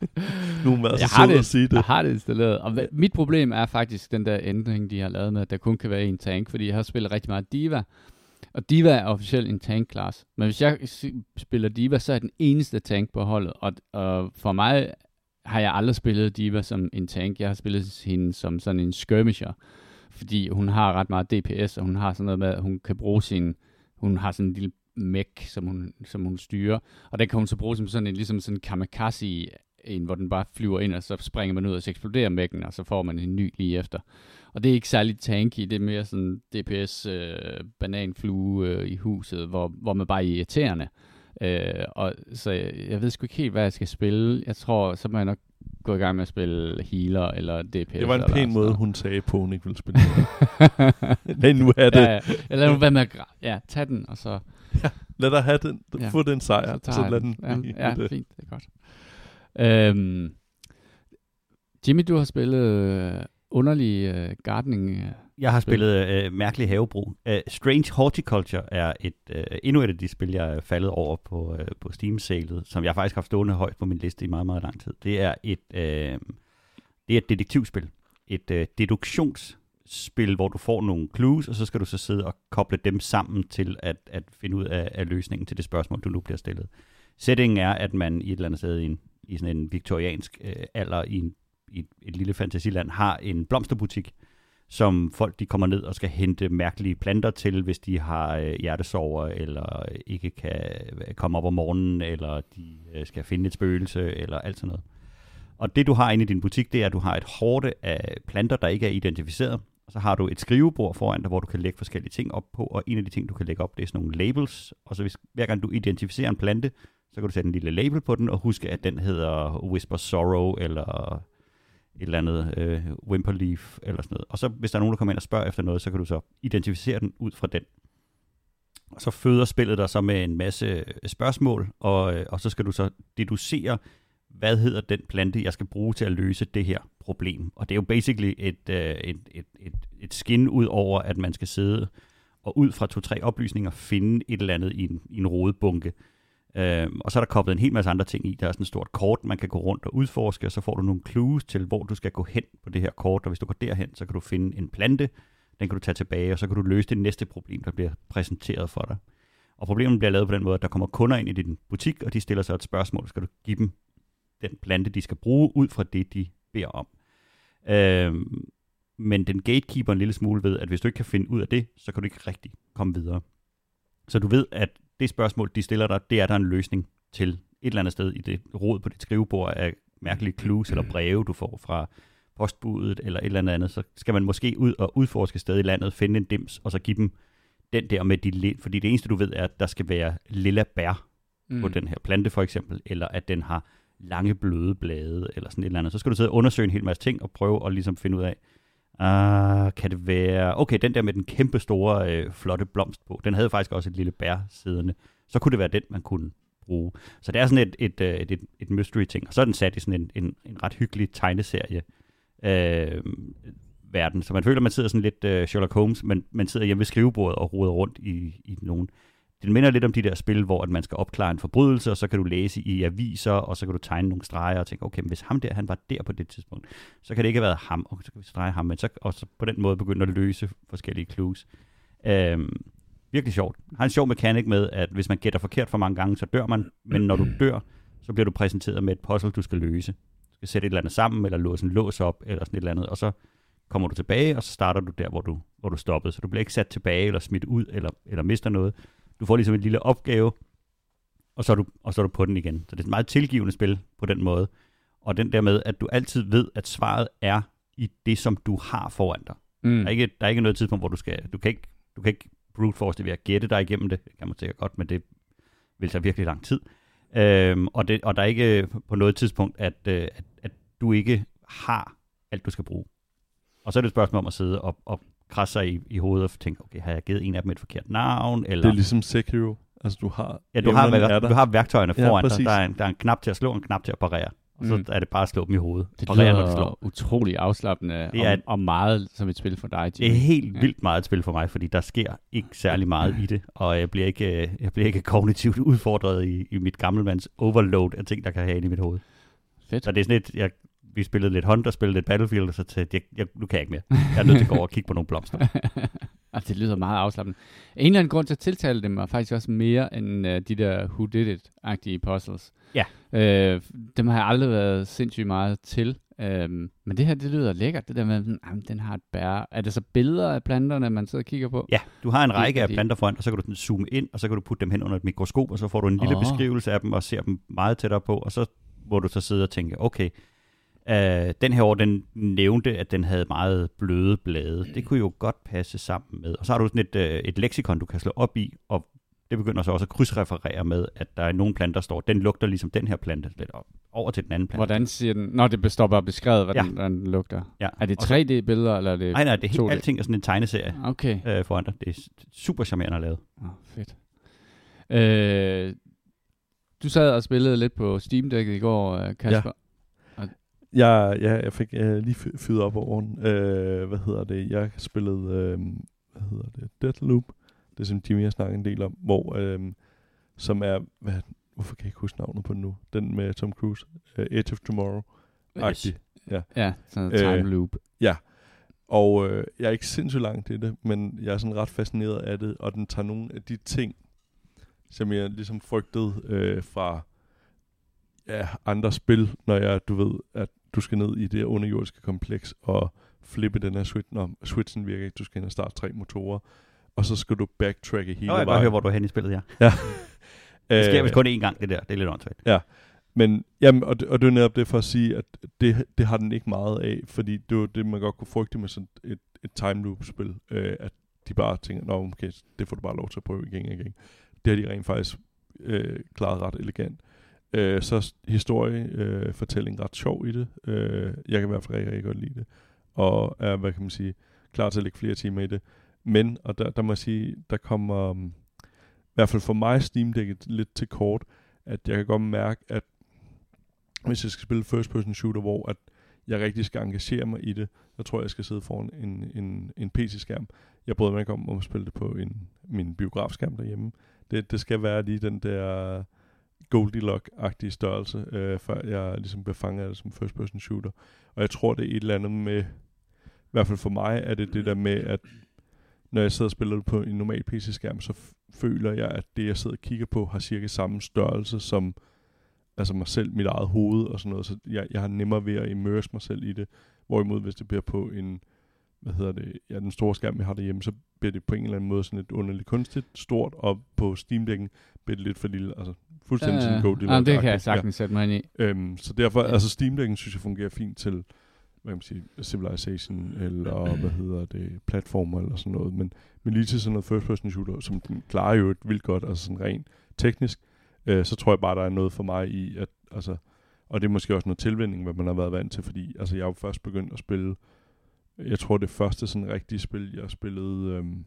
nu er man jeg så har, sød det, at sige det. jeg har det installeret. Og mit problem er faktisk den der ændring, de har lavet med, at der kun kan være en tank, fordi jeg har spillet rigtig meget Diva. Og Diva er officielt en tank-class. Men hvis jeg spiller Diva, så er jeg den eneste tank på holdet. Og, og for mig har jeg aldrig spillet Diva som en tank. Jeg har spillet hende som sådan en skirmisher. Fordi hun har ret meget DPS, og hun har sådan noget med, at hun kan bruge sin... Hun har sådan en lille mech, som hun, som hun styrer. Og den kan hun så bruge som sådan en, ligesom sådan en kamikaze en, hvor den bare flyver ind, og så springer man ud, og så eksploderer mækken, og så får man en ny lige efter. Og det er ikke særlig tanky, det er mere sådan DPS øh, bananflue øh, i huset, hvor, hvor man bare er irriterende. Øh, og, så jeg, jeg ved sgu ikke helt, hvad jeg skal spille. Jeg tror, så må jeg nok gå i gang med at spille healer eller DPS. Det var en pæn måde, hun sagde, på hun ikke ville spille. Lad nu have det. ja, ja. Eller nu, hvad med at ja, tag den, og så, Lad dig have den. Ja. Få den sejr. så Så, lad den. den. Ja, ja det. fint, det er godt. Øhm, Jimmy, du har spillet øh, underlig øh, gardening. Øh, Jeg har Spil. spillet øh, Mærkelig Havebrug. Uh, Strange Horticulture er et øh, endnu et af de spil, jeg er faldet over på, øh, på Steam-sælet, som jeg faktisk har haft stående højt på min liste i meget, meget lang tid. Det er et, øh, det er et detektivspil. Et øh, deduktionsspil, hvor du får nogle clues, og så skal du så sidde og koble dem sammen til at, at finde ud af, af løsningen til det spørgsmål, du nu bliver stillet. Settingen er, at man i et eller andet sted i, en, i sådan en viktoriansk øh, alder i, en, i et, et lille fantasiland har en blomsterbutik, som folk de kommer ned og skal hente mærkelige planter til, hvis de har øh, hjertesover, eller ikke kan øh, komme op om morgenen, eller de øh, skal finde et spøgelse, eller alt sådan noget. Og det du har inde i din butik, det er, at du har et hårde af planter, der ikke er identificeret. Og så har du et skrivebord foran dig, hvor du kan lægge forskellige ting op på, og en af de ting, du kan lægge op, det er sådan nogle labels. Og så hvis, hver gang du identificerer en plante, så kan du sætte en lille label på den, og huske, at den hedder Whisper Sorrow, eller et eller andet øh, Wimperleaf, eller sådan noget. Og så hvis der er nogen, der kommer ind og spørger efter noget, så kan du så identificere den ud fra den. Og så føder spillet dig så med en masse øh, spørgsmål, og, øh, og så skal du så deducere, hvad hedder den plante, jeg skal bruge til at løse det her problem. Og det er jo basically et, øh, et, et, et, et skin ud over, at man skal sidde og ud fra to-tre oplysninger finde et eller andet i en, i en rodebunke. Øhm, og så er der koblet en hel masse andre ting i. Der er sådan et stort kort, man kan gå rundt og udforske, og så får du nogle clues til, hvor du skal gå hen på det her kort. Og hvis du går derhen, så kan du finde en plante, den kan du tage tilbage, og så kan du løse det næste problem, der bliver præsenteret for dig. Og problemet bliver lavet på den måde, at der kommer kunder ind i din butik, og de stiller sig et spørgsmål. Skal du give dem den plante, de skal bruge, ud fra det, de beder om. Øhm, men den gatekeeper en lille smule ved, at hvis du ikke kan finde ud af det, så kan du ikke rigtig komme videre. Så du ved, at det spørgsmål, de stiller dig, det er der en løsning til et eller andet sted i det råd på dit skrivebord af mærkelige clues eller breve, du får fra postbudet eller et eller andet, så skal man måske ud og udforske sted i landet, finde en dims, og så give dem den der med de li- fordi det eneste du ved er, at der skal være lilla bær mm. på den her plante for eksempel, eller at den har lange bløde blade, eller sådan et eller andet. Så skal du sidde og undersøge en hel masse ting, og prøve at ligesom finde ud af, ah, kan det være, okay, den der med den kæmpe store, øh, flotte blomst på, den havde faktisk også et lille bær siddende. Så kunne det være den, man kunne bruge. Så det er sådan et, et, øh, et, et, et mystery ting. Og så er den sat i sådan en, en, en ret hyggelig tegneserie øh, verden. Så man føler, man sidder sådan lidt øh, Sherlock Holmes, men man sidder hjemme ved skrivebordet og roder rundt i, i nogen. Den minder lidt om de der spil, hvor at man skal opklare en forbrydelse, og så kan du læse i aviser, og så kan du tegne nogle streger og tænke, okay, men hvis ham der, han var der på det tidspunkt, så kan det ikke have været ham, og så kan vi strege ham, men så, og så på den måde begynde at løse forskellige clues. Øhm, virkelig sjovt. Har en sjov mekanik med, at hvis man gætter forkert for mange gange, så dør man, men når du dør, så bliver du præsenteret med et puzzle, du skal løse. Du skal sætte et eller andet sammen, eller låse en lås op, eller sådan et eller andet, og så kommer du tilbage, og så starter du der, hvor du, hvor du stoppede. Så du bliver ikke sat tilbage, eller smidt ud, eller, eller mister noget. Du får ligesom en lille opgave, og så, er du, og så er du på den igen. Så det er et meget tilgivende spil på den måde. Og den der med, at du altid ved, at svaret er i det, som du har foran dig. Mm. Der, er ikke, der er ikke noget tidspunkt, hvor du skal... Du kan ikke, du kan ikke brute force det ved at gætte dig igennem det. Det kan man sikkert godt, men det vil tage virkelig lang tid. Øhm, og, det, og der er ikke på noget tidspunkt, at, øh, at, at du ikke har alt, du skal bruge. Og så er det et spørgsmål om at sidde og, og krasse sig i, i hovedet og tænke, okay, har jeg givet en af dem et forkert navn? Eller, Det er ligesom Sekiro. Altså, du har... ja, du har, du har værktøjerne Ja, foran dig. præcis. Der er, en, der er en knap til at slå og en knap til at parere. Og så Mm. er det bare at slå dem i hovedet. Det Parere, når lyder slår. utrolig afslappende Det er og, og meget som et spil for dig, Det er Jimmy. helt Ja. vildt meget et spil for mig, fordi der sker ikke særlig meget i det, og jeg bliver ikke, øh, jeg bliver ikke kognitivt udfordret i, i mit gammelmands overload af ting, der kan have inde i mit hoved. Fedt. Så det er sådan et, jeg, vi spillede lidt Hunter, spillede lidt Battlefield, og så tænkte jeg, jeg, nu kan jeg ikke mere. Jeg er nødt til at gå over og kigge på nogle blomster. Det lyder meget afslappende. En eller anden grund til at tiltale dem er faktisk også mere end uh, de der Who Did It-agtige puzzles. Ja. Øh, dem har jeg aldrig været sindssygt meget til. Øhm, men det her, det lyder lækkert. Det der med, sådan, "Jamen, den har et bær. Er det så billeder af planterne, man sidder og kigger på? Ja, du har en række af planter foran, og så kan du zoome ind, og så kan du putte dem hen under et mikroskop, og så får du en lille Åh. beskrivelse af dem, og ser dem meget tættere på, og så må du så sidde og tænke, okay, Uh, den her år, den nævnte, at den havde meget bløde blade. Det kunne jo godt passe sammen med. Og så har du sådan et, uh, et leksikon, du kan slå op i, og det begynder så også at krydsreferere med, at der er nogle planter, der står, den lugter ligesom den her plante, lidt op, over til den anden plante. Hvordan siger den? Når det består bare beskrevet, hvordan Ja. ja. den lugter. Ja. Er det Og så- 3D-billeder, eller er det Nej, nej, det er helt, 2D? alting er sådan en tegneserie Okay. øh, foran dig. Det er super charmerende at lave. Oh, fedt. Øh, du sad og spillede lidt på Steam Deck i går, øh, Kasper. Jeg, ja, jeg fik uh, lige fy- fyret op over den. Uh, hvad hedder det? Jeg spillede, uh, hvad hedder det? Deathloop. Det som Jimmy har snakket en del om, hvor, uh, som er, hvad, hvorfor kan jeg ikke huske navnet på den nu? Den med Tom Cruise. Uh, Edge of Tomorrow. Agtig. Ja, sådan en Øh, time loop. Og øh, jeg er ikke sindssygt langt i det, men jeg er sådan ret fascineret af det, og den tager nogle af de ting, som jeg ligesom frygtede øh, fra ja, andre spil, når jeg, du ved, at du skal ned i det underjordiske kompleks og flippe den her switch, når switchen virker ikke, du skal ind og starte tre motorer, og så skal du backtracke hele Nå, jeg vejen. høre, hvor du er henne i spillet, ja. Ja. Det sker Øh, vist kun én gang, det der. Det er lidt åndssvagt. Men, jamen, og, det, og det er netop det for at sige, at det, det har den ikke meget af, fordi det var det, man godt kunne frygte med sådan et, et time loop-spil, øh, at de bare tænker, nå, okay, det får du bare lov til at prøve igen og igen. Det har de rent faktisk øh, klaret ret elegant. Øh, Øh, så s- historie, øh, fortælling ret sjov i det. Øh, jeg kan i hvert fald rigtig, rigtig godt lide det. Og er, hvad kan man sige, klar til at lægge flere timer i det. Men, og der, der må jeg sige, der kommer, um, i hvert fald for mig, Steam Deck'et lidt til kort, at jeg kan godt mærke, at hvis jeg skal spille first person shooter, hvor at jeg rigtig skal engagere mig i det, så tror jeg, jeg skal sidde foran en, en, en PC-skærm. Jeg bryder mig ikke om at spille det på en, min biografskærm derhjemme. Det, det skal være lige den der Goldilock-agtig størrelse, øh, før jeg ligesom blev fanget af det som first person shooter. Og jeg tror, det er et eller andet med, i hvert fald for mig, er det det der med, at når jeg sidder og spiller det på en normal PC-skærm, så f- føler jeg, at det, jeg sidder og kigger på, har cirka samme størrelse som altså mig selv, mit eget hoved og sådan noget, så jeg, jeg har nemmere ved at immerse mig selv i det. Hvorimod, hvis det bliver på en, hvad hedder det, ja, den store skærm, jeg har derhjemme, så bliver det på en eller anden måde sådan lidt underligt kunstigt stort, og på Steam-dækken bliver det lidt for lille, altså fuldstændig sådan ja, Goldilocks. det kan jeg sagtens sætte mig ind i. Øhm, så derfor, Ja. ja. altså Steam-dækken synes jeg fungerer fint til, hvad kan man sige, Civilization, eller hvad hedder det, platformer eller sådan noget, men, men lige til sådan noget first person shooter, som den klarer jo et vildt godt, altså sådan rent teknisk, øh, så tror jeg bare, der er noget for mig i, at, altså, og det er måske også noget tilvænding, hvad man har været vant til, fordi altså, jeg har jo først begyndt at spille, jeg tror det første sådan rigtige spil, jeg spillede, øhm,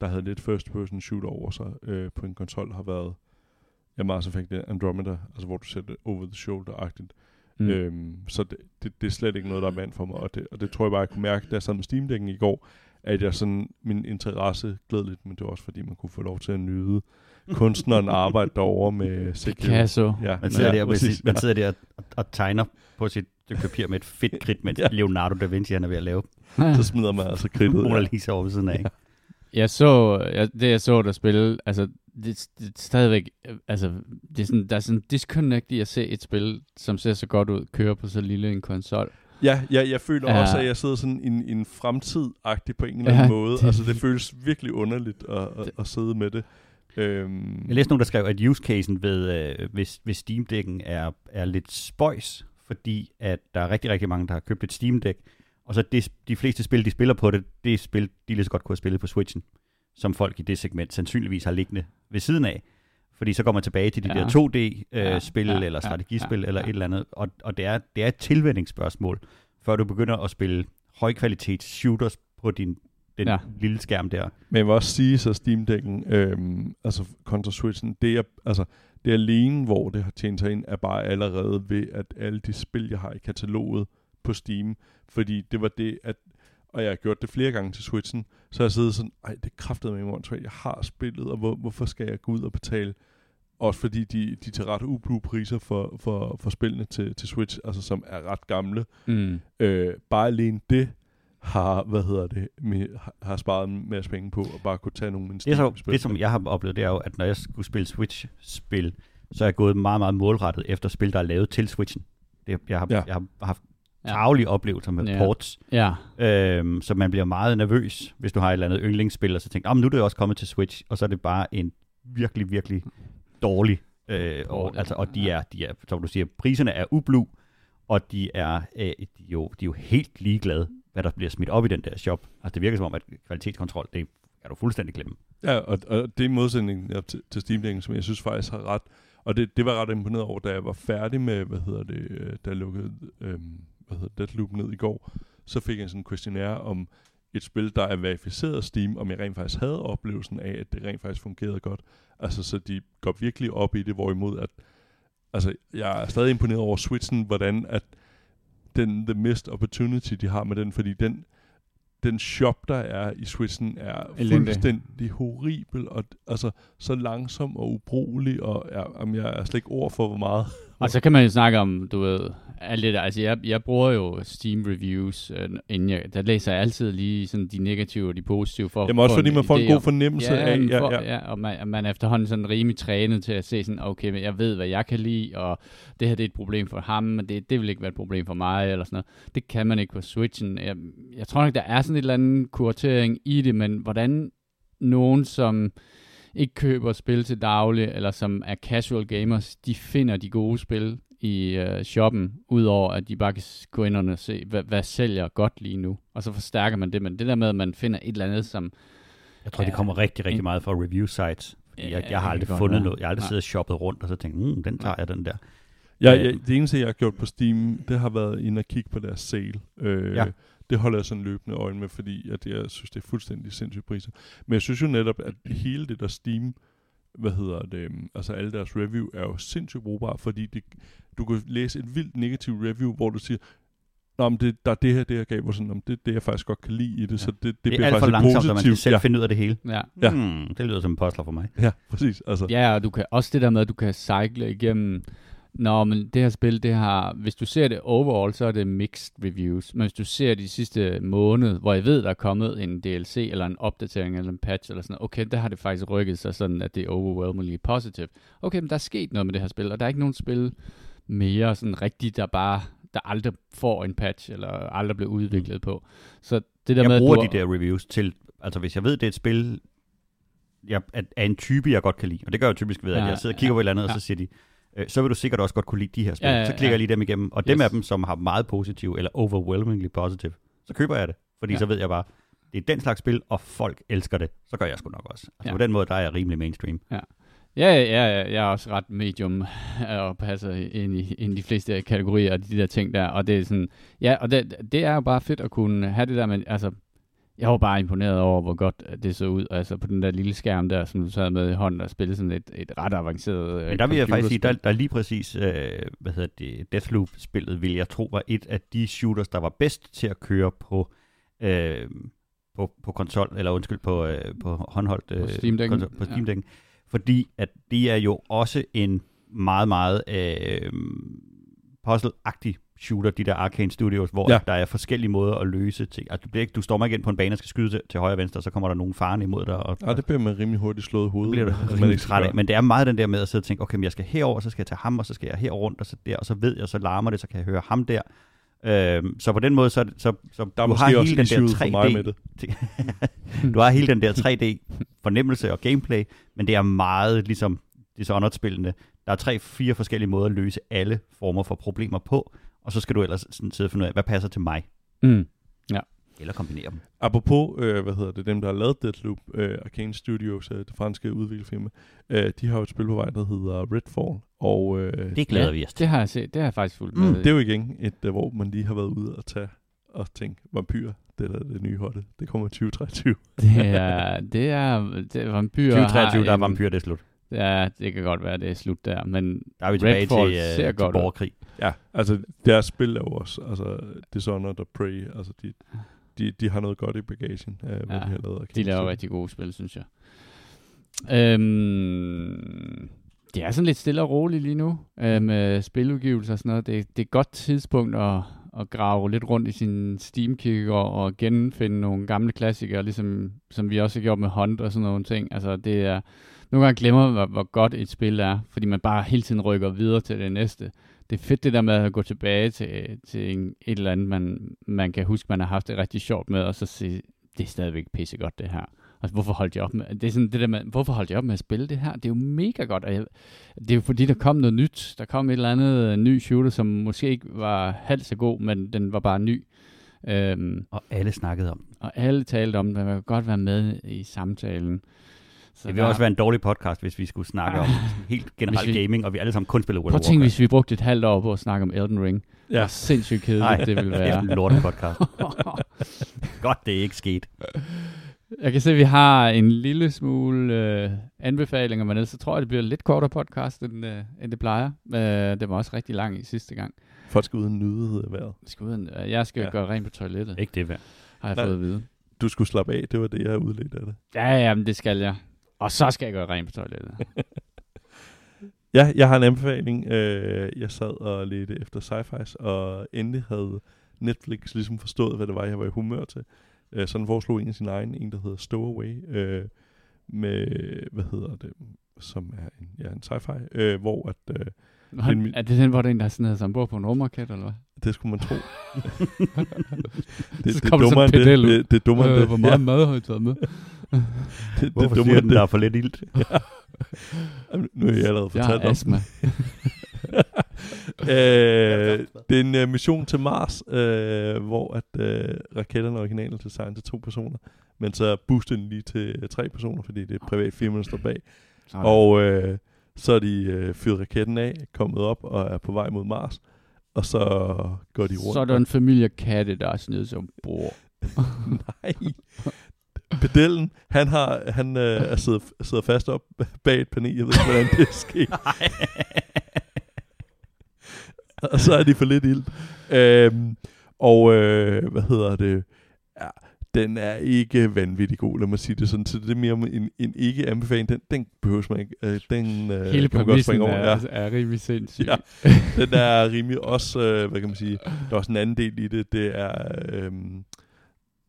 der havde lidt first person shooter over sig øh, på en konsol, har været ja, Mass Effect Andromeda, altså hvor du ser det over the shoulder-agtigt. Mm. Øhm, så det, det, det er slet ikke noget, der er vand for mig, og det, og det tror jeg bare, jeg kunne mærke, da jeg sad med steam i går, at jeg sådan, min interesse gled lidt, men det var også fordi, man kunne få lov til at nyde kunstneren arbejde derovre med Sekiro. Picasso. Ja, Man sidder, ja, der, præcis, man sidder der og, og tegner på sit stykke papir med et fedt kridt, mens Ja. Leonardo da Vinci han er ved at lave Så smider man altså kridtet. Mona Ja. Lisa over ved siden af. Ja. Jeg så, jeg, det jeg så der spille, altså, det, det er stadigvæk, altså, det er sådan, der er sådan en disconnect i at se et spil, som ser så godt ud, køre på så lille en konsol. Ja, ja, jeg føler Ja. ja. også, at jeg sidder sådan i en, en fremtid-agtig på en eller Ja, anden måde. det- Altså, det føles virkelig underligt at, at, at sidde med det. Øhm, Jeg læste nogen, der skrev, at use casen ved, øh, hvis, hvis Steam Deck'en er, er lidt spøjs, fordi at der er rigtig, rigtig mange, der har købt et Steam Deck, og så det, de fleste spil, de spiller på det, det er spil, de lige så godt kunne have spillet på Switchen, som folk i det segment sandsynligvis har liggende ved siden af. Fordi så går man tilbage til de Ja. ja. der 2D-spil, Ja, øh, spil, ja, eller ja, strategispil, ja, eller ja. et eller andet. Og, og det, er, det er et tilvændingsspørgsmål, før du begynder at spille højkvalitets shooters på din den Ja. ja. lille skærm der. Men jeg vil også sige, så Steam Deck'en, øhm, altså kontra Switchen, det er, altså, det er alene, hvor det har tjent sig ind, er bare allerede ved, at alle de spil, jeg har i kataloget på Steam, fordi det var det, at, og jeg har gjort det flere gange til Switchen, så jeg siddet sådan, ej, det kræftede mig i morgen, jeg har spillet, og hvor, hvorfor skal jeg gå ud og betale? Også fordi de, de tager ret ublu priser for, for, for spillene til, til Switch, altså som er ret gamle. Mm. Øh, bare alene det har, hvad hedder det, med, har- sparet en masse penge på, og bare kunne tage nogle mine Det, så, det, som jeg har oplevet, det er jo, at når jeg skulle spille Switch-spil, så er jeg gået meget, meget målrettet efter spil, der er lavet til Switchen. Det, jeg, har, Ja. ja. jeg har haft Ja. taglige oplevelser med Ja. ja. ports, Ja, øhm, så man bliver meget nervøs, hvis du har et eller andet yndlingsspil, og så tænker, oh, nu er det også kommet til Switch, og så er det bare en virkelig, virkelig dårlig, øh, og, altså, og de ja. er, de er, som du siger, priserne er ublu, og de er, øh, de, er jo, de er jo helt ligeglade, hvad der bliver smidt op i den der shop. Altså det virker som om, at kvalitetskontrol, det er du fuldstændig glemme. Ja, og, og det er modsætningen ja, til, til Steam som jeg synes faktisk har ret. Og det, det var ret imponeret over, da jeg var færdig med, hvad hedder det, der da jeg lukkede, øhm, hvad hedder Deathloop ned i går, så fik jeg sådan en questionnaire om et spil, der er verificeret af Steam, om jeg rent faktisk havde oplevelsen af, at det rent faktisk fungerede godt. Altså, så de går virkelig op i det, hvorimod at, altså, jeg er stadig imponeret over Switchen, hvordan at den the missed opportunity, de har med den, fordi den, den shop, der er i Switchen, er Elendig. fuldstændig horribel, og altså så langsom og ubrugelig, og ja, jamen, jeg er slet ikke ord for, hvor meget. Og så kan man jo snakke om, du ved, alt det der. Altså, jeg, jeg bruger jo Steam reviews, øh, inden jeg, der læser jeg altid lige sådan de negative og de positive. For, Jamen også for fordi man får en god om- fornemmelse ja, af, ja, for, ja. ja, og man, man er efterhånden sådan rimelig trænet til at se sådan, okay, men jeg ved, hvad jeg kan lide, og det her det er et problem for ham, men det, det vil ikke være et problem for mig, eller sådan noget. Det kan man ikke på Switchen. Jeg, jeg tror nok, der er sådan et eller andet kuratering i det, men hvordan nogen, som ikke køber spil til daglig, eller som er casual gamers, de finder de gode spil i øh, shoppen, udover at de bare kan gå ind og se, hvad, hvad sælger godt lige nu. Og så forstærker man det, men det der med, at man finder et eller andet, som Jeg tror, ja, Ja, det kommer rigtig, rigtig en- meget fra review sites. Fordi Ja, jeg, jeg har aldrig godt fundet være. noget. Jeg har aldrig Nej. siddet og shoppet rundt, og så tænkt, mm, den tager jeg, den der. Ja, Øh. ja, det eneste, jeg har gjort på Steam, det har været ind og kigge på deres sale. Øh, Ja. Det holder jeg sådan løbende øje med, fordi at jeg synes, det er fuldstændig sindssygt priser. Men jeg synes jo netop, at hele det der Steam, hvad hedder det, øhm, altså alle deres review, er jo sindssygt brugbare, fordi det, du kan læse et vildt negativt review, hvor du siger, Nå, men det, der er det her, det her gav mig sådan, om det er det, jeg faktisk godt kan lide i det, ja. så det, det, Det, bliver er alt for faktisk langsomt, positivt. man skal selv ja, finde ud af det hele. ja, Ja. Hmm, det lyder som en postler for mig. ja, præcis. Altså, Ja, og du kan også det der med, at du kan cycle igennem, Nå, men det her spil, det har, hvis du ser det overall, så er det mixed reviews. Men hvis du ser de sidste måned, hvor jeg ved, der er kommet en DLC, eller en opdatering, eller en patch, eller sådan noget, okay, der har det faktisk rykket sig sådan, at det er overwhelmingly positive. Okay, men der er sket noget med det her spil, og der er ikke nogen spil mere sådan rigtigt, der bare, der aldrig får en patch, eller aldrig bliver udviklet på. Så det der Jeg med, at bruger du, de der reviews til, altså hvis jeg ved, det er et spil, jeg, er, er en type, jeg godt kan lide. Og det gør jeg typisk ved, at Ja, jeg sidder og kigger ja, på et eller andet, ja. og så siger de, øh, så vil du sikkert også godt kunne lide de her spil. Ja, ja, så klikker ja. jeg lige dem igennem. Og dem Yes. af dem, som har meget positiv, eller overwhelmingly positive, så køber jeg det. Fordi Ja. så ved jeg bare, det er den slags spil, og folk elsker det. Så gør jeg sgu nok også. Altså Ja. på den måde, der er jeg rimelig mainstream. Ja, ja, ja, ja, jeg er også ret medium og passer ind i, ind i de fleste kategorier og de der ting der. Og det er sådan, ja, og det, det er jo bare fedt at kunne have det der, men altså, jeg var bare imponeret over, hvor godt det så ud. Altså på den der lille skærm der, som du sad med i hånden og spillede sådan et, et ret avanceret Men der vil jeg faktisk sige, der, der er lige præcis, øh, hvad hedder det, Deathloop-spillet, vil jeg tro, var et af de shooters, der var bedst til at køre på, øh, på, på konsol, eller undskyld, på, øh, på håndholdt øh, På konsol- på ja. Steam-dækken. Fordi at det er jo også en meget, meget øh, puzzle-agtig shooter, de der Arcane Studios, hvor Ja. der er forskellige måder at løse ting. Altså, du, bliver ikke, du står ikke ind på en bane og skal skyde til, til højre og venstre, og så kommer der nogen faren imod dig. Og, ja, det bliver man rimelig hurtigt slået i hovedet. det bliver du rimelig træt af. Men det er meget den der med at sidde og tænke, okay, men jeg skal herover, så skal jeg tage ham, og så skal jeg her rundt, og så der, og så ved jeg, så larmer det, så kan jeg høre ham der. Øhm, så på den måde, så, så, så Der er du har også hele den der issueet for mig med 3D, det. du har hele den der 3D-fornemmelse og gameplay, men det er meget ligesom Dishonored-spillene. Der er tre-fire forskellige måder at løse alle former for problemer på, og så skal du ellers sådan sidde og finde ud af, hvad passer til mig, Mm. eller kombinere dem. Apropos, øh, hvad hedder det, dem der har lavet Deathloop, øh, Arcane Studios, øh, det franske udviklerfirma, øh, de har jo et spil på vej, der hedder Redfall, og øh, Det glæder Ja, vi os til. Det har jeg set, det har jeg faktisk fulgt mm, med. det er jo igen et, øh, hvor man lige har været ude og tage og tænke, vampyr, det er det nye hotte, det kommer i 2023. det er, det er, det er vampyrer 2023, har der er en- vampyr, det er slut. Ja, det kan godt være, det er slut der, men Der er vi tilbage Redfall til, ser øh, til godt ud. borgerkrig. Ja, altså deres spil er jo også, altså Dishonored og Prey, altså de, de, de har noget godt i bagagen, øh, hvad Ja, de har lavet. de laver rigtig gode spil, synes jeg. Øhm, det er sådan lidt stille og roligt lige nu øh, med spiludgivelser og sådan noget. Det, det er et godt tidspunkt at, at grave lidt rundt i sin Steam-kigger og genfinde nogle gamle klassikere, ligesom som vi også har gjort med Hunt og sådan nogle ting. Altså det er, nogle gange glemmer man, hvor, hvor godt et spil er, fordi man bare hele tiden rykker videre til det næste. Det er fedt det der med at gå tilbage til, til en, et eller andet, man, man kan huske, man har haft det rigtig sjovt med, og så se, det er stadigvæk pissegodt det her. Altså, hvorfor holdt jeg op med, det er sådan det der med, hvorfor holdt jeg op med at spille det her? Det er jo mega godt, og jeg, det er jo fordi, der kom noget nyt. Der kom et eller andet øh, ny shooter, som måske ikke var halvt så god, men den var bare ny. Øhm, Og alle snakkede om den. og alle talte om det, man kan godt være med i samtalen. Så Det ville også være en dårlig podcast, hvis vi skulle snakke om helt generelt vi- gaming, og vi alle sammen kun spiller World Prøv of Warcraft. hvis vi brugte et halvt år på at snakke om Elden Ring. Ja. Hvor sindssygt kedeligt Nej, det ville det er være. en lortet podcast. Godt, det er ikke sket. Jeg kan se, at vi har en lille smule øh, anbefalinger, men ellers så tror jeg, det bliver lidt kortere podcast, end, øh, end det plejer. Øh, det var også rigtig lang i sidste gang. Folk skal ud og nyde vejret. Jeg skal, ud, øh, jeg skal. Ja. gøre rent på toilettet, Ikke det værd. har jeg Nej. fået at vide. Du skulle slappe af, det var det, jeg udledte af det. Ja, ja, men det skal jeg. Og så skal jeg gøre rent på toilettet. Ja, jeg har en anbefaling. Øh, jeg sad og ledte efter sci-fis, og endelig havde Netflix ligesom forstået, hvad det var, jeg var i humør til. Øh, sådan så den foreslog en af sin egen, en der hedder Stowaway, øh, med, hvad hedder det, som er en, ja, en sci-fi, hvor at, øh, Det er min- er det den, hvor der er en, der er sådan som bor på en rumraket, eller hvad? det skulle man tro. det, Så det, er dummere det, det, det er dummere end Øh, det. hvor meget mad har I taget med? det, det, det Hvorfor er siger den, der er det. for lidt ilt? Jamen, Nu er jeg allerede Jeg fortalt har om astma. øh, det er en uh, mission til Mars, øh, hvor at uh, raketterne er originale til design til to personer, men så booster den lige til tre personer, fordi det er et privat firma, der står bag. Sådan. Og øh, så er de øh, fyret raketten af, kommet op og er på vej mod Mars, og så går de rundt. så er der en familie katte, der er sådan noget som bor. Nej. Pedellen, han, har, han øh, er siddet, sidder fast op bag et panel. Jeg ved ikke, hvordan det er sket. og så er de for lidt ild. Øhm, og øh, hvad hedder det? Ja, den er ikke vanvittig god, lad mig sige det sådan. Så det er mere en, en ikke-anbefaling. Den, den behøver man ikke. Øh, den øh, Hele kan man godt springe over. er, Ja. er rimelig sindssyg. Ja. Den er rimelig også, øh, hvad kan man sige, der er også en anden del i det, det er øh,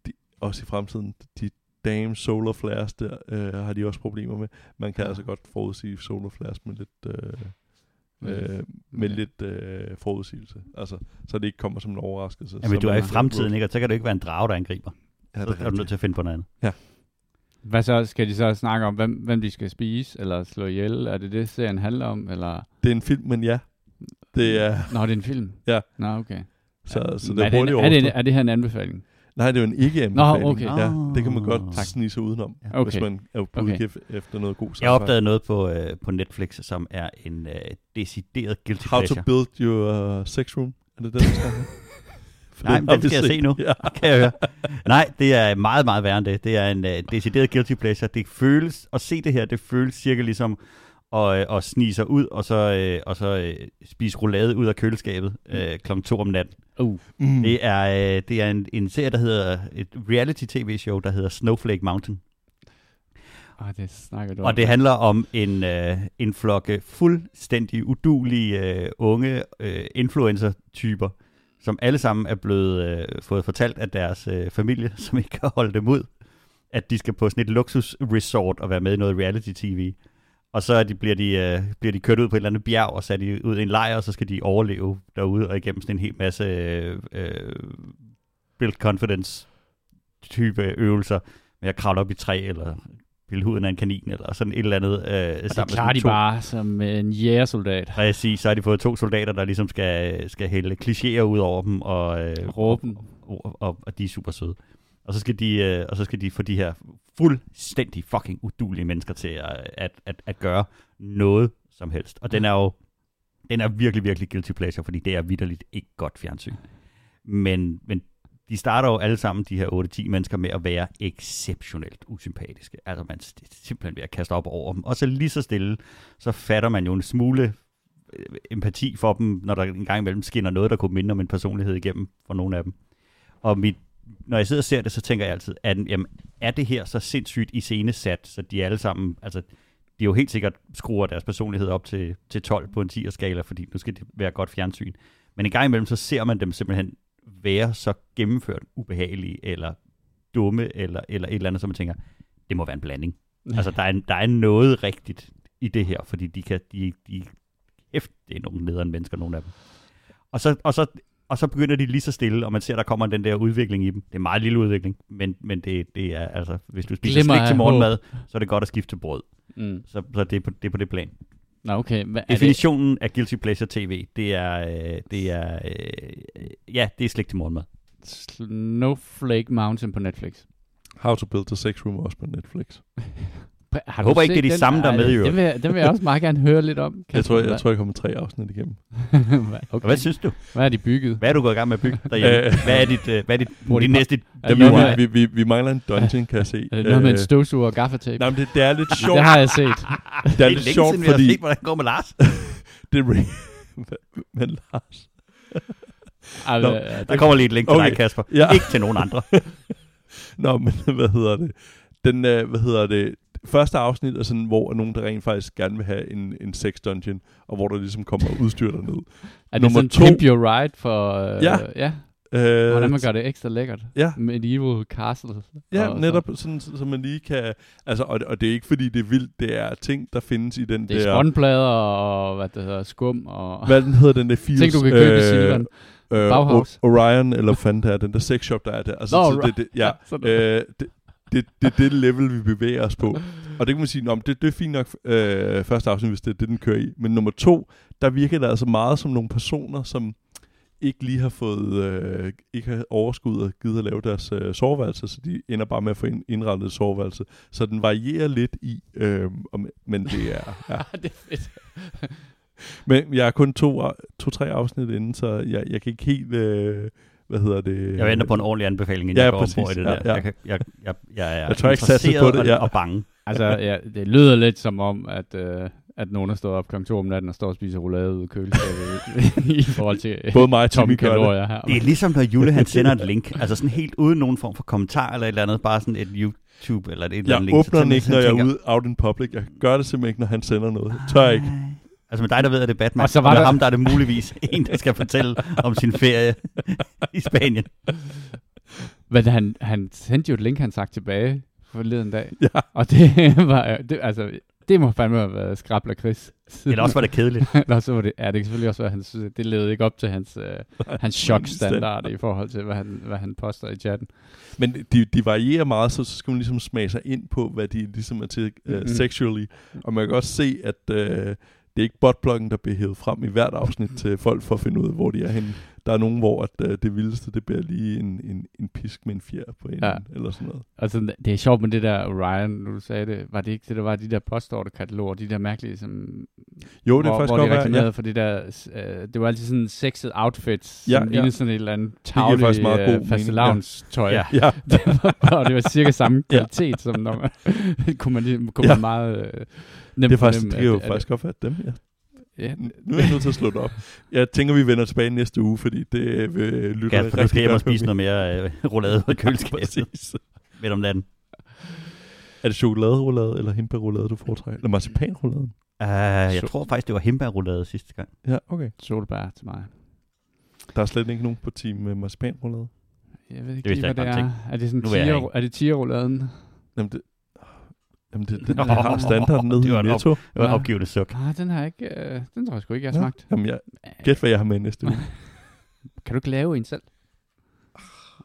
de, også i fremtiden, de damn solar flares der, øh, har de også problemer med. Man kan Ja. altså godt forudsige solar flares med lidt, øh, øh, med Ja. lidt øh, forudsigelse. Altså, så det ikke kommer som en overraskelse. Jamen, Så du er i fremtiden, ikke? Og så kan det ikke være en drage, der angriber. Ja, Så det er er du nødt til at finde på noget andet. Hvad så? Skal de så snakke om, hvem, hvem de skal spise, eller slå ihjel? Er det det, serien handler om? Eller? Det er en film, men ja. Det er, Nå, det er en film? Ja. Nå, okay. så, så Men det er er, det, hurtigt en- er, det, er det her en anbefaling? Nej, det er jo en ikke anbefaling. okay. Ja, det kan man godt tak. snige sig udenom, Ja. Okay. hvis man er på Okay. efter noget god Jeg sci-fi. opdagede noget på, øh, på Netflix, som er en øh, decideret guilty How pleasure. to build your uh, sex room. Er det den? For Nej, men den skal jeg se nu. Ja. kan jeg høre. Nej, det er meget, meget værre end det. Det er en uh, decideret guilty pleasure. Det føles, at se det her, det føles cirka ligesom at, uh, at snige sig ud, og så, uh, og så uh, spise roulade ud af køleskabet uh, kl. 2 om natten. Uh. Mm. Det er, uh, det er en, en serie, der hedder, et reality-tv-show, der hedder Snowflake Mountain. Ah, det snakker du Og om. det handler om en, øh, en flok øh, fuldstændig udulige øh, unge øh, influencer-typer, som alle sammen er blevet øh, fået fortalt af deres øh, familie, som ikke kan holde dem ud, at de skal på sådan et luksusresort og være med i noget reality-tv. Og så de, bliver, de, øh, bliver de kørt ud på et eller andet bjerg og sat i, ud i en lejr, og så skal de overleve derude og igennem sådan en hel masse øh, øh, build confidence type øvelser med at kravle op i træ eller pille huden af en kanin, eller sådan et eller andet. Øh, Og det klarer sådan de to- bare som en jægersoldat. Præcis, så har de fået to soldater, der ligesom skal, skal hælde klichéer ud over dem, og, øh, Råben. og, og, og de er super søde. Og så skal de, øh, og så skal de få de her fuldstændig fucking udulige mennesker til at, at, at, at gøre noget som helst. Og den er jo den er virkelig, virkelig guilty pleasure, fordi det er vidderligt ikke godt fjernsyn. Men, men de starter jo alle sammen, de her 8-10 mennesker, med at være exceptionelt usympatiske. Altså man er simpelthen ved at kaste op over dem. Og så lige så stille, så fatter man jo en smule øh, empati for dem, når der en gang imellem skinner noget, der kunne minde om en personlighed igennem for nogle af dem. Og mit, når jeg sidder og ser det, så tænker jeg altid, at, jamen, er det her så sindssygt iscenesat, så de alle sammen, altså de jo helt sikkert skruer deres personlighed op til, til 12 på en 10'er skala, fordi nu skal det være godt fjernsyn. Men en gang imellem, så ser man dem simpelthen være så gennemført ubehagelige, eller dumme, eller, eller et eller andet, som man tænker, det må være en blanding. Altså, der er, der er noget rigtigt i det her, fordi de kan, de, de, efter det er nogle nederen mennesker, nogle af dem. Og så, og så, og så begynder de lige så stille, og man ser, der kommer den der udvikling i dem. Det er en meget lille udvikling, men, men det, det er altså, hvis du spiser Glimmer slik til morgenmad, så er det godt at skifte til brød. Mm. Så, så det, er på, det er på det plan. Nå, okay. Hvad, er det, Definitionen af Guilty Pleasure TV, det er, øh, det er øh, ja, det er slik til morgenmad. Snowflake Mountain på Netflix? How to Build a Sex Room også på Netflix. Har Jeg håber ikke, det er de den? samme, der er med, jo. Den vil, jeg- den vil jeg også meget gerne høre lidt om. Jeg tror, jeg, Kasper. jeg tror, jeg kommer tre afsnit igennem. okay. Hvad synes du? Hvad er de bygget? Hvad er du gået i gang med at bygge derhjemme? Øh. hvad er dit, øh, hvad er dit, dit næste Er det med, vi, vi, vi, vi mangler en dungeon, kan jeg se. er det noget med en Øh, støvsuger og gaffatape? Nej, men det, det er lidt sjovt. Det har jeg set. Det er lidt længe sjovt, siden, vi har fordi set, hvordan det går med Lars. det er... Men Lars... Ej, Nå, Der det- kommer lige et link til Okay. dig, Kasper. Ja. Ikke til nogen andre. Nå, men hvad hedder det? Den, øh, hvad hedder det? Første afsnit er sådan, hvor nogen, der rent faktisk gerne vil have en, en sex dungeon, og hvor der ligesom kommer udstyr derned. Er det nummer sådan to- Pimp Your Ride for... Øh, Ja. ja. Øh, Hvordan man gør det ekstra lækkert. Ja. Medieval Castle. Ja, og netop sådan, så, så man lige kan... Altså, og, og det er ikke fordi, det er vildt. Det er ting, der findes i den Det er der... spånplader og hvad det hedder, skum og Hvad den hedder, den der Fields... ting, du kan købe i Silvan. øh, Bauhaus. Orion, eller fandt her, den der sex shop, der er der. Altså, Nå, så det, det, ja, sådan. øh, det, det, det er det level, vi bevæger os på. Og det kan man sige, Nå, det, det er fint nok øh, første afsnit, hvis det er det, den kører i. Men nummer to, der virker det altså meget som nogle personer, som ikke lige har fået, øh, ikke har overskud og givet at lave deres øh, soveværelse, så de ender bare med at få ind, indrettet et soveværelse. Så den varierer lidt i, øh, om, men det er... Ja. det er fedt. Men jeg er kun to, to-tre afsnit inden, så jeg, jeg kan ikke helt... Øh, hvad hedder det? Jeg venter på en ordentlig anbefaling, inden Ja, jeg går præcis. om på i det Ja, der. ja. Jeg, kan, jeg, jeg, jeg er Jeg tør ikke satse på interesseret det, ja. og, og bange. Altså, ja, det lyder lidt som om, at, øh, at nogen er stået op kl. 2 om natten og står og spiser roulade ud i køleskabet i forhold til Både mig og det. kalorier her. Det er ligesom, når Jule han sender et link, altså sådan helt uden nogen form for kommentar eller et eller andet, bare sådan et YouTube eller et eller Jeg andet link. åbner den ikke, når jeg er ude out in public. Jeg gør det simpelthen ikke, når han sender noget. Jeg tør ikke. Altså med dig, der ved, at det er Batman, Og og så var var med der- ham, der er det muligvis en, der skal fortælle om sin ferie i Spanien. Men han, han sendte jo et link, han sagt tilbage forleden dag. Ja. Og det var, det, altså, det må fandme have været skrabler Chris. Eller også var det kedeligt. Eller så var det, ja, det kan selvfølgelig også være, at han synes, at det levede ikke op til hans, øh, hans chokstandard i forhold til, hvad han, hvad han poster i chatten. Men de, de varierer meget, så, så skal man ligesom smage sig ind på, hvad de ligesom er til Mhm. sexually. Og man kan også se, at uh, det er ikke botbloggen, der bliver hævet frem i hvert afsnit til folk for at finde ud af, hvor de er henne. Der er nogen, hvor at, uh, det vildeste, det bliver lige en, en, en pisk med en fjer på en, Ja. ja. eller sådan noget. Altså, det er sjovt med det der Orion, nu du sagde det. Var det ikke det, der var de der postorderkataloger, de der mærkelige, som... Jo, det er hvor, faktisk hvor de reklamerede ja. for det der... Øh, det var altid sådan sexet outfits, Ja, som ja. lignede sådan et eller andet god øh, fastelavnstøj. Ja. Ja, det var, og det var cirka samme Ja. kvalitet, som når man, kunne man, kunne Ja. man meget øh, nemt det er faktisk, det kan jo at- at- faktisk godt være dem, ja. Ja, Nu er jeg nødt til at det op. Jeg tænker, vi vender tilbage næste uge, fordi det vil lytte Ja, for du skal hjem og spise noget mere øh, roulade ud af køleskabet Præcis. midt om natten. Er det chokoladeroulade eller hindbærroulade, du foretrækker? Eller marcipanrouladen? Uh, jeg Så- tror faktisk, det var hembærroulade sidste gang. Ja, okay. solbær til mig. Der er slet ikke nogen på team med marcipanroulade. Jeg ved ikke Det lige, hvad jeg det er. Er det sådan Nu vil jeg tiger, ikke. er det tigerrouladen? Jamen, det, jamen det, det, Nå, det har standard nede i Netto. Det var en opgivende suk. Nej, den har jeg ikke, øh, den tror jeg sgu ikke, jeg har Nå, smagt. Jamen, jeg, gæt, hvad jeg har med næste uge. Kan du ikke lave en selv?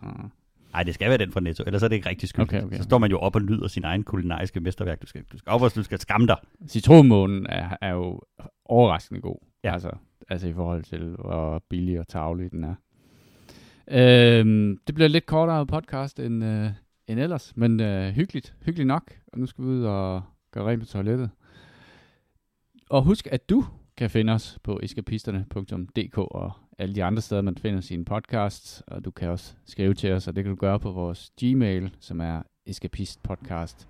Ah. Nej, det skal være den fra Netto, ellers er det ikke rigtig skyldigt. Okay, okay. Så står man jo op og nyder sin egen kulinariske mesterværk. Du skal, du skal op, og du skal skamme dig. Citronmånen er, er jo overraskende god. Ja. Altså, altså i forhold til, hvor billig og tavlig den er. Øhm, det bliver lidt kortere podcast end, øh, end ellers, men øh, hyggeligt. Hyggeligt nok. Og nu skal vi ud og gøre rent på toilettet. Og husk, at du kan finde os på eskapisterne.dk og alle de andre steder, man finder sine podcasts. Og du kan også skrive til os, og det kan du gøre på vores Gmail, som er eskapistpodcast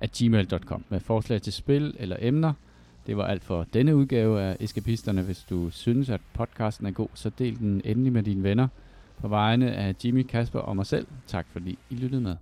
at gmail.com med forslag til spil eller emner. Det var alt for denne udgave af Eskapisterne. Hvis du synes, at podcasten er god, så del den endelig med dine venner. På vegne af Jimmy, Kasper og mig selv, tak fordi I lyttede med.